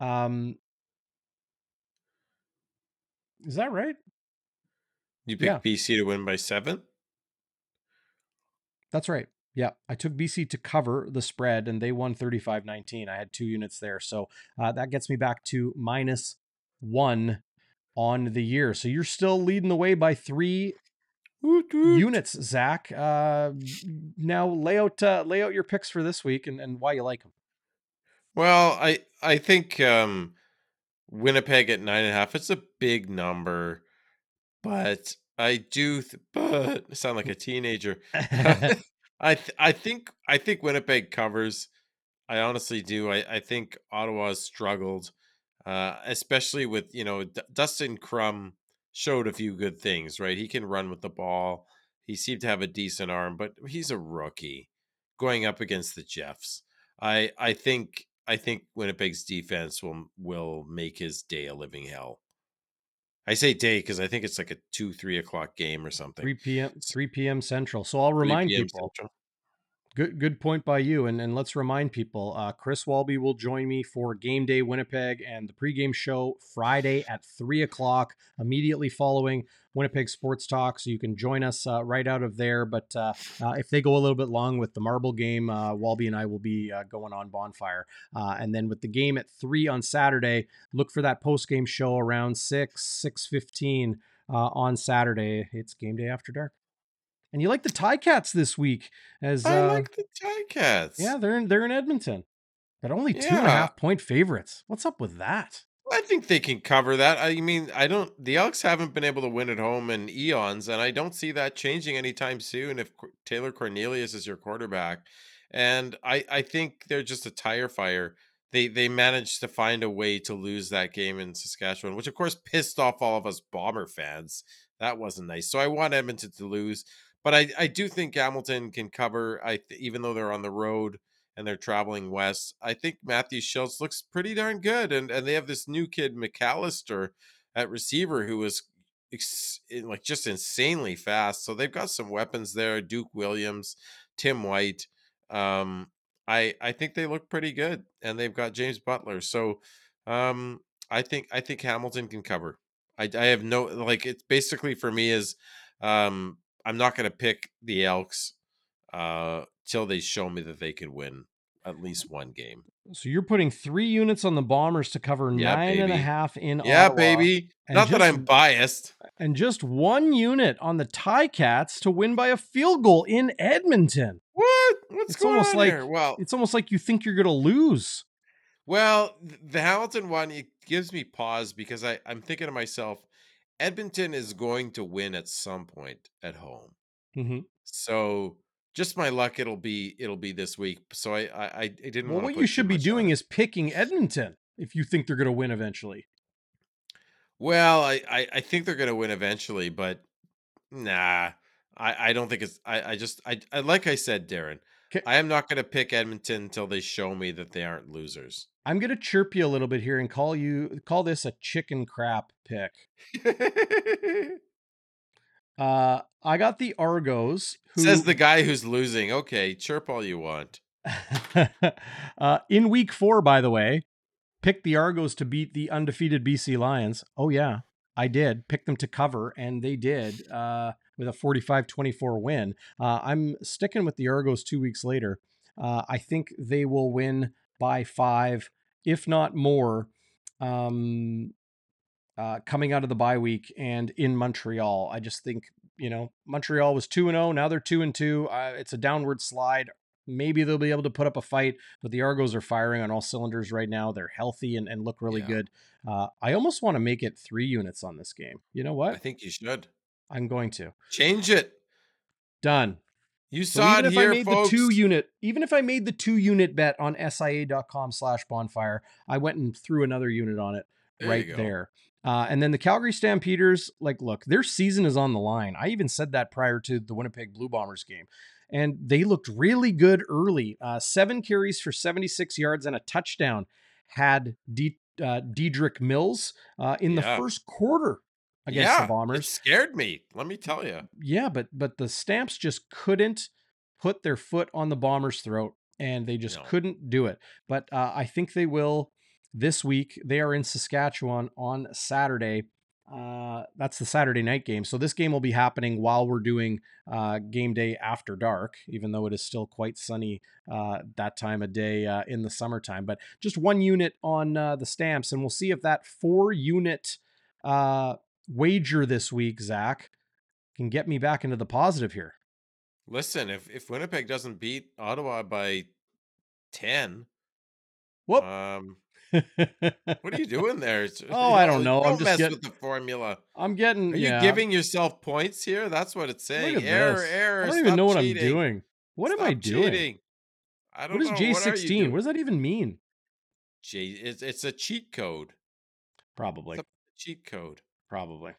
Um, is that right? You picked Yeah. BC to win by seven. That's right. Yeah, I took BC to cover the spread and they won 35 19. I had two units there. So uh, that gets me back to minus one on the year. So you're still leading the way by three Woot, woot. units, Zach. Uh, now lay out, uh, lay out your picks for this week and, and why you like them. Well, I I think um, Winnipeg at nine and a half. It's a big number, but I do. Th- but I sound like a teenager. I th- I think I think Winnipeg covers. I honestly do. I, I think Ottawa's struggled, uh, especially with you know D- Dustin Crum showed a few good things. Right, he can run with the ball. He seemed to have a decent arm, but he's a rookie going up against the Jeffs. I I think I think Winnipeg's defense will will make his day a living hell. I say day because I think it's like a two three o'clock game or something. 3 p.m. 3 p.m. Central. So I'll remind people. Central. Good good point by you. And and let's remind people, uh, Chris Walby will join me for Game Day Winnipeg and the pregame show Friday at three o'clock, immediately following Winnipeg Sports Talk. So you can join us uh, right out of there. But uh, uh, if they go a little bit long with the marble game, uh, Walby and I will be uh, going on bonfire. And then with the game at three on Saturday, look for that post game show around six six fifteen on Saturday. It's game day after dark. And you like the Tie Cats this week as I uh, like the Ticats. yeah, they're in they're in Edmonton. But only two and a half point favorites. What's up with that? I think they can cover that. I mean, I don't. The Elks haven't been able to win at home in eons, and I don't see that changing anytime soon. If Taylor Cornelius is your quarterback, and I, I think they're just a tire fire. They they managed to find a way to lose that game in Saskatchewan, which of course pissed off all of us Bomber fans. That wasn't nice. So I want Edmonton to lose, but I I do think Hamilton can cover. I even though they're on the road and they're traveling west. I think Matthew Shiltz looks pretty darn good, and and they have this new kid McAllister at receiver who was ex- like just insanely fast. So they've got some weapons there. Duke Williams, Tim White. Um, I I think they look pretty good, and they've got James Butler. So um, I think I think Hamilton can cover. I I have no like it's basically for me is um I'm not going to pick the Elks uh till they show me that they can win at least one game. So you're putting three units on the Bombers to cover Yeah, nine and a half in yeah, Ottawa, baby. Not that I'm biased. and just one unit on the Tie Cats to win by a field goal in Edmonton. What? What's It's going almost on like- here? Well, It's almost like you think you're gonna lose. well, the Hamilton one it gives me pause because I I'm thinking to myself, Edmonton is going to win at some point at home. Mm-hmm. So just my luck, it'll be it'll be this week. So I I, I didn't. Well, what you should be on doing it. is picking Edmonton if you think they're gonna win eventually. Well, I, I, I think they're going to win eventually, but nah, I, I don't think it's. I, I just I, I like I said, Darrin. I am not going to pick Edmonton until they show me that they aren't losers. I'm gonna chirp you a little bit here and call you call this a chicken crap pick. Uh, I got the Argos. Who, Says the guy who's losing. Okay, chirp all you want. uh, in week four, by the way, picked the Argos to beat the undefeated BC Lions. Oh, yeah, I did. Pick them to cover, and they did uh, with a 45 24 win. Uh, I'm sticking with the Argos two weeks later. Uh, I think they will win by five, if not more. Um, uh, coming out of the bye week and in Montreal. I just think you know Montreal was two and zero. Now they're two and two. Uh, it's a downward slide. Maybe they'll be able to put up a fight, but the Argos are firing on all cylinders right now. They're healthy and, and look really Yeah. good. Uh, I almost want to make it three units on this game. You know what? I think you should I'm going to. change it. Done. You So saw even it if I made folks. the two unit, even if I made the two unit bet on SIA.com slash bonfire, I went and threw another unit on it There right there. Uh, and then the Calgary Stampeders, like, look, their season is on the line. I even said that prior to the Winnipeg Blue Bombers game. and they looked really good early. Uh, seven carries for 76 yards and a touchdown had D- uh, Dedrick Mills uh, in the first quarter against yeah, the Bombers. Scared me. Let me tell you. Yeah, but but the Stamps just couldn't put their foot on the Bombers' throat, and they just No. couldn't do it. But uh, I think they will this week. They are in Saskatchewan on Saturday. Uh, that's the Saturday night game. So this game will be happening while we're doing uh, game day after dark, even though it is still quite sunny uh, that time of day uh, in the summertime. But just one unit on uh, the Stamps, and we'll see if that four unit uh, wager this week, Zach, can get me back into the positive here. Listen, if if Winnipeg doesn't beat Ottawa by ten, Whoop. um, what are you doing there? It's- Oh, I don't know. I'm just mess get- with the formula. I'm getting. Are you yeah, giving yourself points here? That's what it's saying. Error, this. error. I don't even stop know what cheating. I'm doing. What am I doing? cheating. I don't What is. What J16? What does that even mean? J, it's it's a cheat code. Probably. Cheat code. Probably.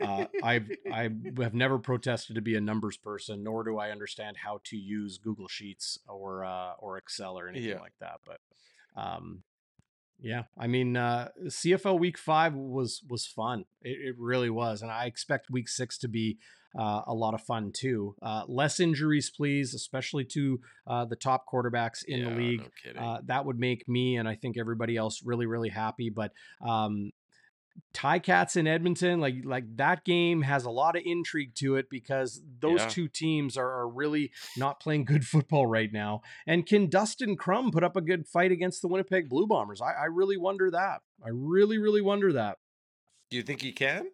Uh, I I have never protested to be a numbers person, nor do I understand how to use Google Sheets or uh, or Excel or anything Yeah. like that. But um, yeah, I mean, uh, CFL Week Five was was fun. It, it really was, and I expect Week Six to be uh, a lot of fun too. Uh, less injuries, please, especially to uh, the top quarterbacks in Yeah, the league. No. Uh, that would make me and I think everybody else really, really happy. But um, Ti-Cats in Edmonton, like like that game has a lot of intrigue to it because those Yeah. two teams are, are really not playing good football right now. And can Dustin Crum put up a good fight against the Winnipeg Blue Bombers? I, I really wonder that. I really, really wonder that. Do you think he can?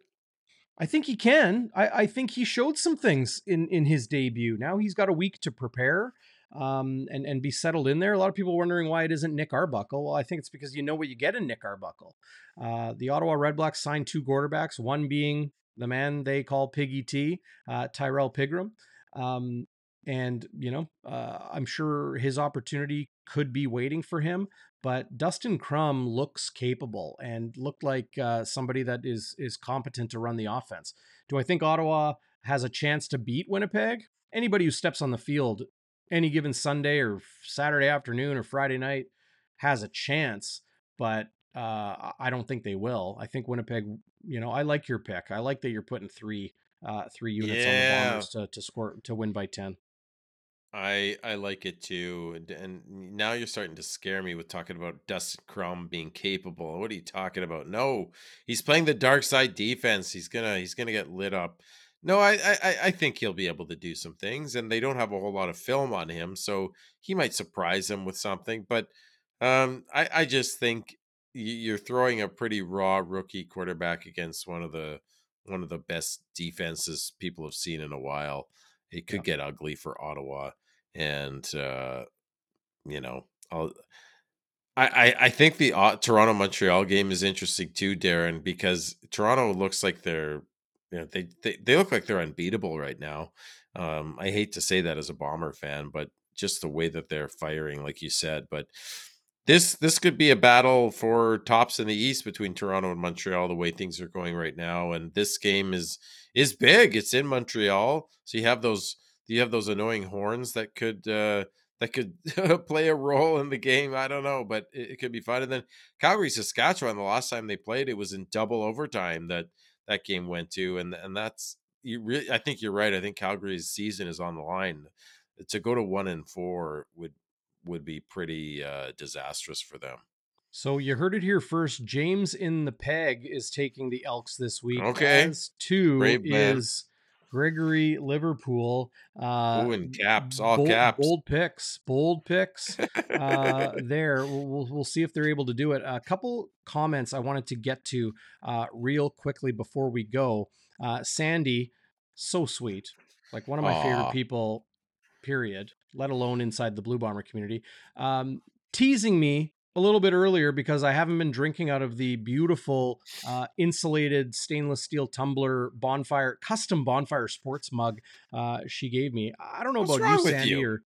I think he can. I, I think he showed some things in in his debut. Now he's got a week to prepare um, and and be settled in there. A lot of people wondering why it isn't Nick Arbuckle. Well, I think it's because you know what you get in Nick Arbuckle. Uh, the Ottawa Redblacks signed two quarterbacks, one being the man they call Piggy T, uh, Tyrrell Pigrome. Um, and you know, uh, I'm sure his opportunity could be waiting for him. But Dustin Crum looks capable and looked like uh, somebody that is is competent to run the offense. Do I think Ottawa has a chance to beat Winnipeg? Anybody who steps on the field any given Sunday or Saturday afternoon or Friday night has a chance, but uh, I don't think they will. I think Winnipeg. You know, I like your pick. I like that you're putting three uh, three units on the Yeah. Bombers to to score to win by ten. I I like it too, and, and now you're starting to scare me with talking about Dustin Crum being capable. What are you talking about? No, he's playing the dark side defense. He's gonna he's gonna get lit up. No, I I I- think he'll be able to do some things, and they don't have a whole lot of film on him, so he might surprise them with something. But um, I I just think you're throwing a pretty raw rookie quarterback against one of the one of the best defenses people have seen in a while. It could get ugly for Ottawa and uh, you know, I'll, I I I think the uh, Toronto Montreal game is interesting too, Darrin, because Toronto looks like they're you know they they, they look like they're unbeatable right now. Um, I hate to say that as a Bomber fan, but just the way that they're firing, like you said, but. This this could be a battle for tops in the East between Toronto and Montreal. The way things are going right now, and this game is is big. It's in Montreal, so you have those you have those annoying horns that could uh that could play a role in the game. I don't know, but it, it could be fun. And then Calgary, Saskatchewan, the last time they played, it was in double overtime that that game went to, and and that's you really. I think you're right. I think Calgary's season is on the line. To go to one and four would would be pretty uh disastrous for them. So you heard it here first. James in the peg is taking the Elks this week. Okay. As two Brave man. Gregory Liverpool. Uh, Ooh, in caps, all bold, caps. Bold picks. Bold picks. uh, there. We'll, we'll, see if they're able to do it. A couple comments I wanted to get to uh, real quickly before we go. Uh, Sandy, so sweet. Like one of my Aw. favorite people, period, let alone inside the Blue Bomber community. Um, teasing me a little bit earlier because I haven't been drinking out of the beautiful uh, insulated stainless steel tumbler bonfire, custom bonfire sports mug uh, she gave me. I don't know What's about you, with Sandy, you? or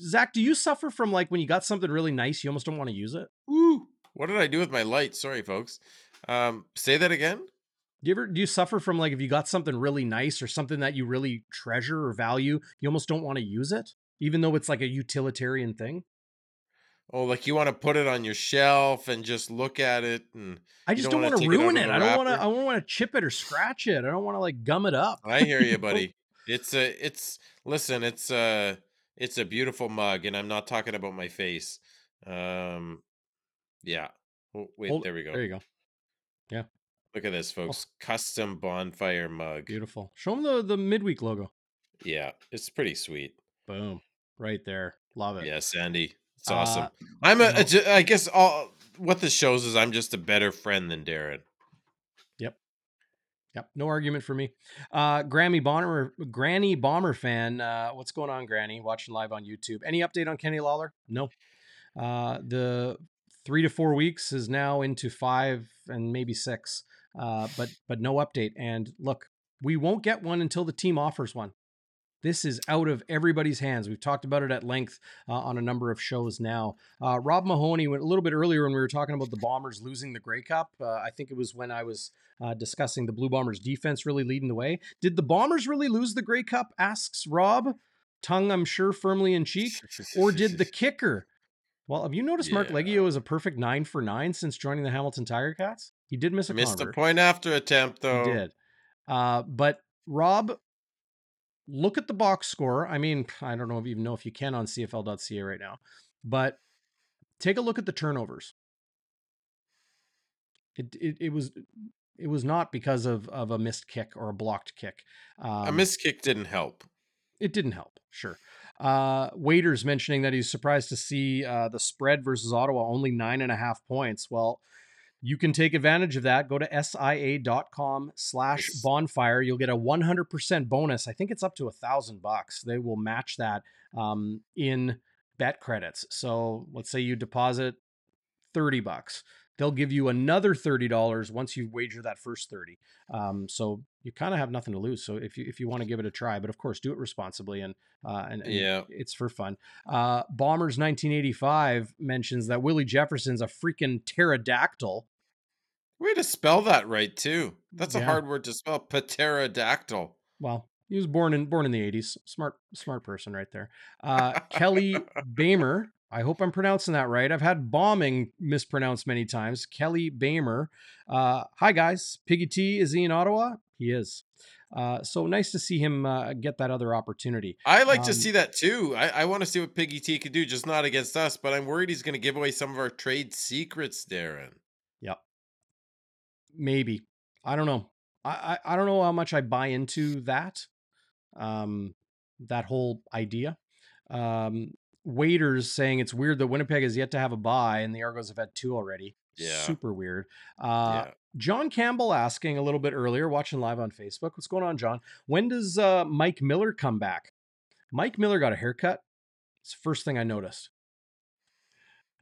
Zach. Do you suffer from like when you got something really nice, you almost don't want to use it? Woo. What did I do with my light? Sorry, folks. Um, say that again. Do you ever do you suffer from like if you got something really nice or something that you really treasure or value, you almost don't want to use it, even though it's like a utilitarian thing? Oh, like you want to put it on your shelf and just look at it, and I just don't don't want to take it ruin it. I don't want to. I don't want to chip it or scratch it. I don't want to like gum it up. I hear you, buddy. It's a, it's. Listen, it's a, it's a beautiful mug, and I'm not talking about my face. Um, yeah. Oh, wait, Hold- there we go. There you go. Yeah. Look at this, Oh. folks. Custom bonfire mug. Beautiful. Show them the the midweek logo. Yeah, it's pretty sweet. Boom. Right there. Love it. Yeah, Sandy. It's Uh, awesome. I'm a, no. a guess all what this shows is I'm just a better friend than Darrin. Yep, Yep. no argument for me. Uh, Grammy Bomber, Granny Bomber fan. Uh, what's going on, Granny? Watching live on YouTube. Any update on Kenny Lawler? No. Uh, the three to four weeks is now into five and maybe six. Uh, but but no update. And look, we won't get one until the team offers one. This is out of everybody's hands. We've talked about it at length uh, on a number of shows now. Uh, Rob Mahoney went a little bit earlier when we were talking about the Bombers losing the Grey Cup. Uh, I think it was when I was uh, discussing the Blue Bombers defense really leading the way. Did the Bombers really lose the Grey Cup? Asks Rob, tongue I'm sure firmly in cheek. Or did the kicker? Well, have you noticed Marc Liegghio is a perfect nine for nine since joining the Hamilton Tiger Cats? He did miss a missed a convert. point after attempt though? He did. Uh, but Rob, look at the box score. I mean, I don't know if even know if you can on CFL.ca right now, but take a look at the turnovers. It it, it was it was not because of of a missed kick or a blocked kick. Um, a missed kick didn't help. it didn't help, sure. Uh, Waiters mentioning that he's surprised to see uh, the spread versus Ottawa only nine and a half points. Well, you can take advantage of that. Go to sia.com slash bonfire. You'll get a 100% bonus. I think it's up to a thousand bucks. They will match that um, in bet credits. So let's say you deposit 30 bucks. They'll give you another $30 once you wager that first 30. Um, so you kind of have nothing to lose. So if you if you want to give it a try, but of course do it responsibly and uh, and, and Yeah. it's for fun. Uh, Bombers 1985 mentions that Willie Jefferson's a freaking pterodactyl. Way to spell that right too. That's a hard word to spell. Pterodactyl. Well, he was born in born in the 80s. Smart smart person right there. Uh, Kelly Bamer. I hope I'm pronouncing that right. I've had Bauming mispronounced many times. Kelly Bamer. Uh, hi guys. Piggy T is he in Ottawa? He is. Uh, so nice to see him uh, get that other opportunity. I like to Um, see that too. I, I want to see what Piggy T could do, just not against us. But I'm worried he's going to give away some of our trade secrets, Darrin. Maybe. I don't know. I, I, I don't know how much I bye into that. Um, that whole idea. Um, waiters saying it's weird that Winnipeg has yet to have a buy and the Argos have had two already. Yeah. Super weird. Uh, yeah. John Campbell asking a little bit earlier, watching live on Facebook. What's going on, John? When does uh, Mike Miller come back? Mike Miller got a haircut. It's the first thing I noticed.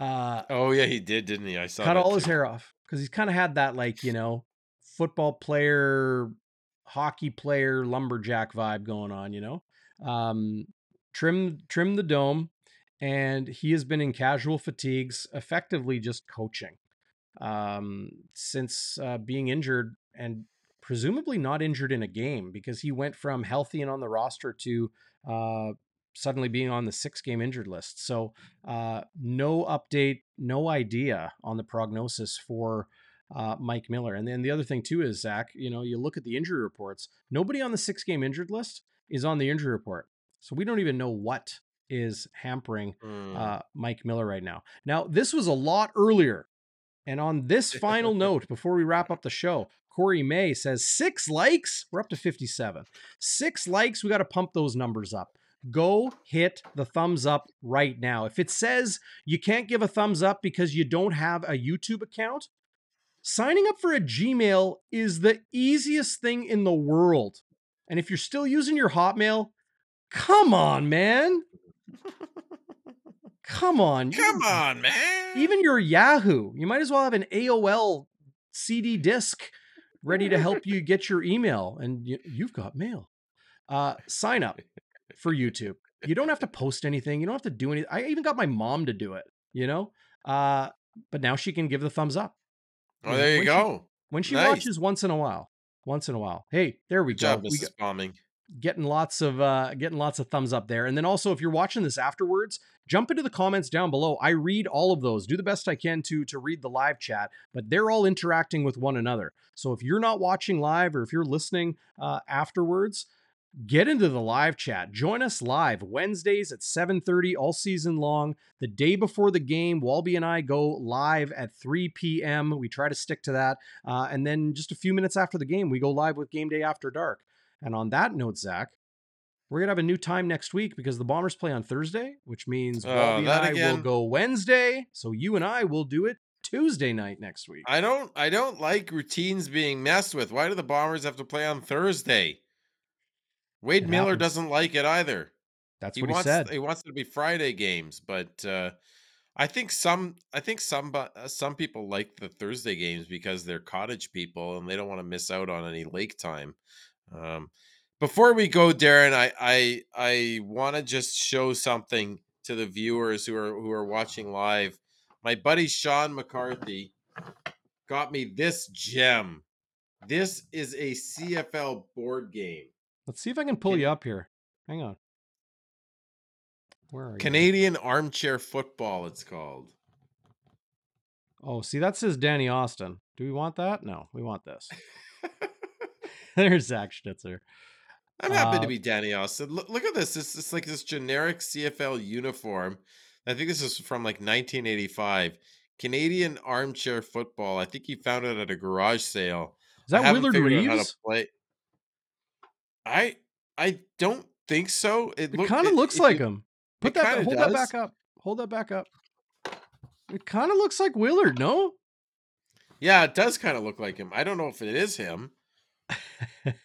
Uh, Oh yeah, he did, didn't he? I saw. cut all his hair off because he's kind of had that like you know football player hockey player lumberjack vibe going on you know? Um trim trim the dome and he has been in casual fatigues effectively just coaching um since uh, being injured and presumably not injured in a game because he went from healthy and on the roster to uh suddenly being on the six game injured list so uh, no update, no idea on the prognosis for uh, Mike Miller. And then the other thing too is Zach, you know, you look at the injury reports. Nobody on the six game injured list is on the injury report, so we don't even know what is hampering Mm. uh, Mike Miller right now. Now this was a lot earlier, and on this final note before we wrap up the show. Corey May says six likes. We're up to 57. Six likes. We got to pump those numbers up go hit the thumbs up right now. If it says you can't give a thumbs up because you don't have a YouTube account, signing up for a Gmail is the easiest thing in the world. And if you're still using your Hotmail, come on, man. Come on. Come on, man. Even your Yahoo, you might as well have an AOL CD disk ready to help you get your email, and you, you've got mail. Uh, sign up for YouTube. You don't have to post anything. You don't have to do anything. I even got my mom to do it. You know, uh, but now she can give the thumbs up oh, there you when she- go. when she Nice. watches once in a while. Once in a while. Hey, there we Good go. job, We got, Bauming. getting lots of uh getting lots of thumbs up there and then also if you're watching this afterwards jump into the comments down below i read all of those do the best i can to to read the live chat but they're all interacting with one another so if you're not watching live or if you're listening uh, afterwards get into the live chat join us live wednesdays at 7.30 all season long the day before the game walby and i go live at 3 p.m we try to stick to that uh, and then just a few minutes after the game we go live with game day after dark and on that note, Zach, we're gonna have a new time next week because the Bombers play on Thursday, which means Oh, Walby and I will go Wednesday. So you and I will do it Tuesday night next week. I don't I don't like routines being messed with. Why do the Bombers have to play on Thursday? Wade It Miller happens. doesn't like it either. That's he what he wants said. he wants it to be Friday games, but uh I think some I think some uh, some people like the Thursday games because they're cottage people and they don't want to miss out on any lake time. Um before we go, Darrin, I I I want to just show something to the viewers who are who are watching live. My buddy Sean McCarthy got me this gem. This is a CFL board game. Let's see if I can pull you up here. Hang on. Where are you? Canadian armchair football, it's called. Oh, see, that says Danny Austin. Do we want that? No, we want this. There's Zach Schnitzer. I'm happy Uh, to be Danny Austin. Look, look at this. It's, it's like this generic CFL uniform. I think this is from like 1985. Canadian armchair football. I think he found it at a garage sale. Is that Willard figured out how Reaves? I I don't think so. It, It look- kind of looks if like you- him. Put that. Hold that back up. Hold that back up. It kind of looks like Willard. No. Yeah, it does kind of look like him. I don't know if it is him.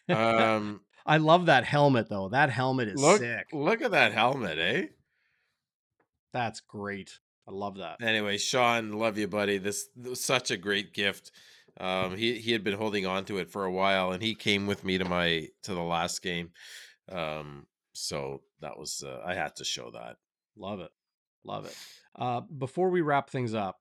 Um, I love that helmet though. That helmet is look, sick. look at that helmet, eh? That's great. I love that. Anyway, Sean, love you, buddy. This, this was such a great gift. Um, he he had been holding on to it for a while, and he came with me to my to the last game. Um, so that was uh, I had to show that. Love it. Love it. Uh, before we wrap things up,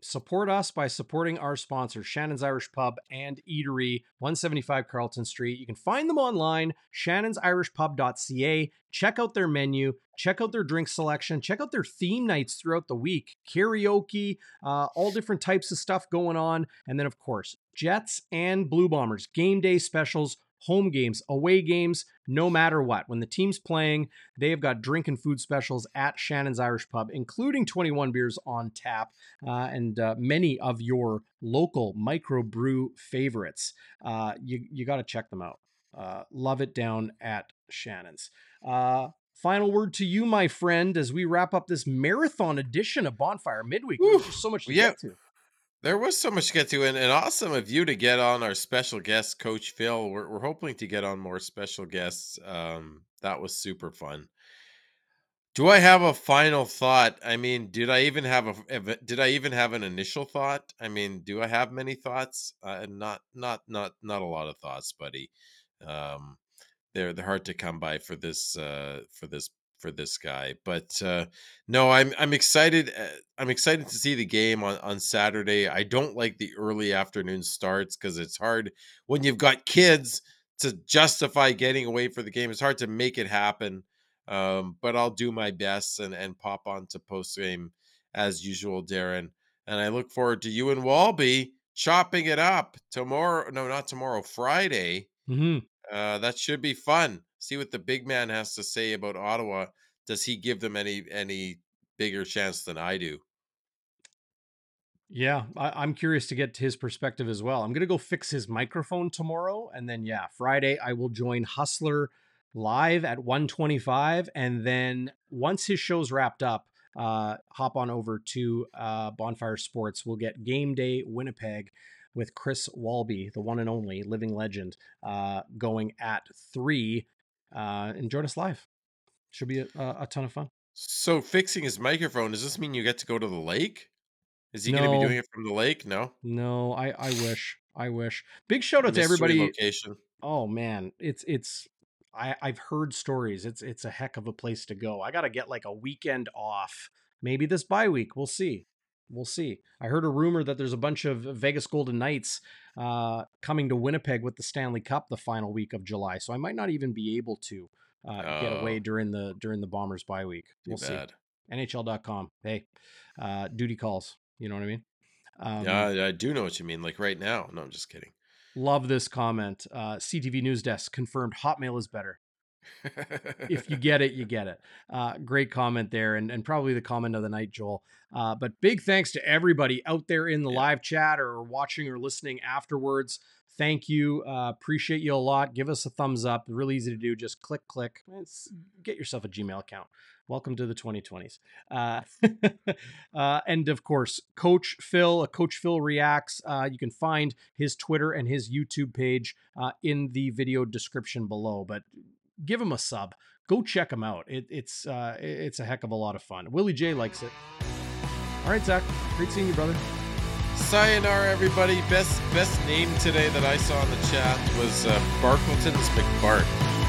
support us by supporting our sponsors, Shannon's Irish Pub and Eatery, 175 Carlton Street. You can find them online, shannonsirishpub.ca. Check out their menu, check out their drink selection, check out their theme nights throughout the week, karaoke, uh, all different types of stuff going on. And then, of course, Jets and Blue Bombers, game day specials, home games, away games, no matter what. When the team's playing, they've got drink and food specials at Shannon's Irish Pub, including 21 beers on tap uh, and uh, many of your local microbrew favorites. Uh, you you got to check them out. Uh, love it down at Shannon's. Uh, final word to you, my friend, as we wrap up this marathon edition of Bonfire Midweek. Just so much to Yeah. get to. There was so much to get to, and, and awesome of you to get on our special guest, Coach Phil. We're, we're hoping to get on more special guests. Um, that was super fun. Do I have a final thought? I mean, did I even have a did I even have an initial thought? I mean, do I have many thoughts? Uh, not not not not a lot of thoughts, buddy. Um, they're they're hard to come by for this uh, for this for this guy. But uh, no, I'm I'm excited. uh, I'm excited to see the game on on Saturday. I don't like the early afternoon starts because it's hard when you've got kids to justify getting away for the game. It's hard to make it happen. Um, but I'll do my best and and pop on to post game as usual, Darrin. And I look forward to you and Walby chopping it up tomorrow. No, not tomorrow. Friday. hmm Uh, that should be fun. See what the big man has to say about Ottawa. Does he give them any any bigger chance than I do? Yeah, I, I'm curious to get his perspective as well. I'm gonna go fix his microphone tomorrow, and then yeah, Friday I will join Hustler live at 125, and then once his show's wrapped up, uh, hop on over to uh, Bonfire Sports. We'll get Game Day Winnipeg with Chris Walby, the one and only living legend, uh, going at three. Uh, and join us live. Should be a, a a ton of fun. So fixing his microphone, does this mean you get to go to the lake? Is he going to be doing it from the lake? No. No, I I wish, I wish. Big shout out to everybody. Location. Oh man, it's it's I I've heard stories. It's it's a heck of a place to go. I got to get like a weekend off. Maybe this bye week, we'll see. We'll see. I heard a rumor that there's a bunch of Vegas Golden Knights uh, coming to Winnipeg with the Stanley Cup the final week of July, so I might not even be able to uh, get away Oh. during the during the Bombers bye week. We'll see. bad. NHL.com. Hey, uh, duty calls. You know what I mean? Um, yeah, I- I do know what you mean. Like right now. No, I'm just kidding. Love this comment. Uh, CTV News Desk confirmed Hotmail is better. If you get it, you get it. Uh, great comment there, and, and probably the comment of the night, Joel. Uh, but big thanks to everybody out there in the Yeah. live chat or watching or listening afterwards. Thank you. Uh, appreciate you a lot. Give us a thumbs up. Really easy to do. Just click, click. It's, get yourself a Gmail account. Welcome to the 2020s. Uh, uh, and of course, Coach Phil, uh, Coach Phil Reacts. Uh, you can find his Twitter and his YouTube page uh, in the video description below. But give him a sub. Go check him out. It, it's uh, it's a heck of a lot of fun. Willie J likes it. All right, Zach. Great seeing you, brother. Sayonara, everybody. Best best name today that I saw in the chat was uh, Barkleton's McBart.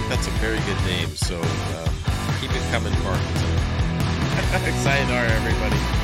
That's a very good name. So um, keep it coming, Barkleton. Sayonara, everybody.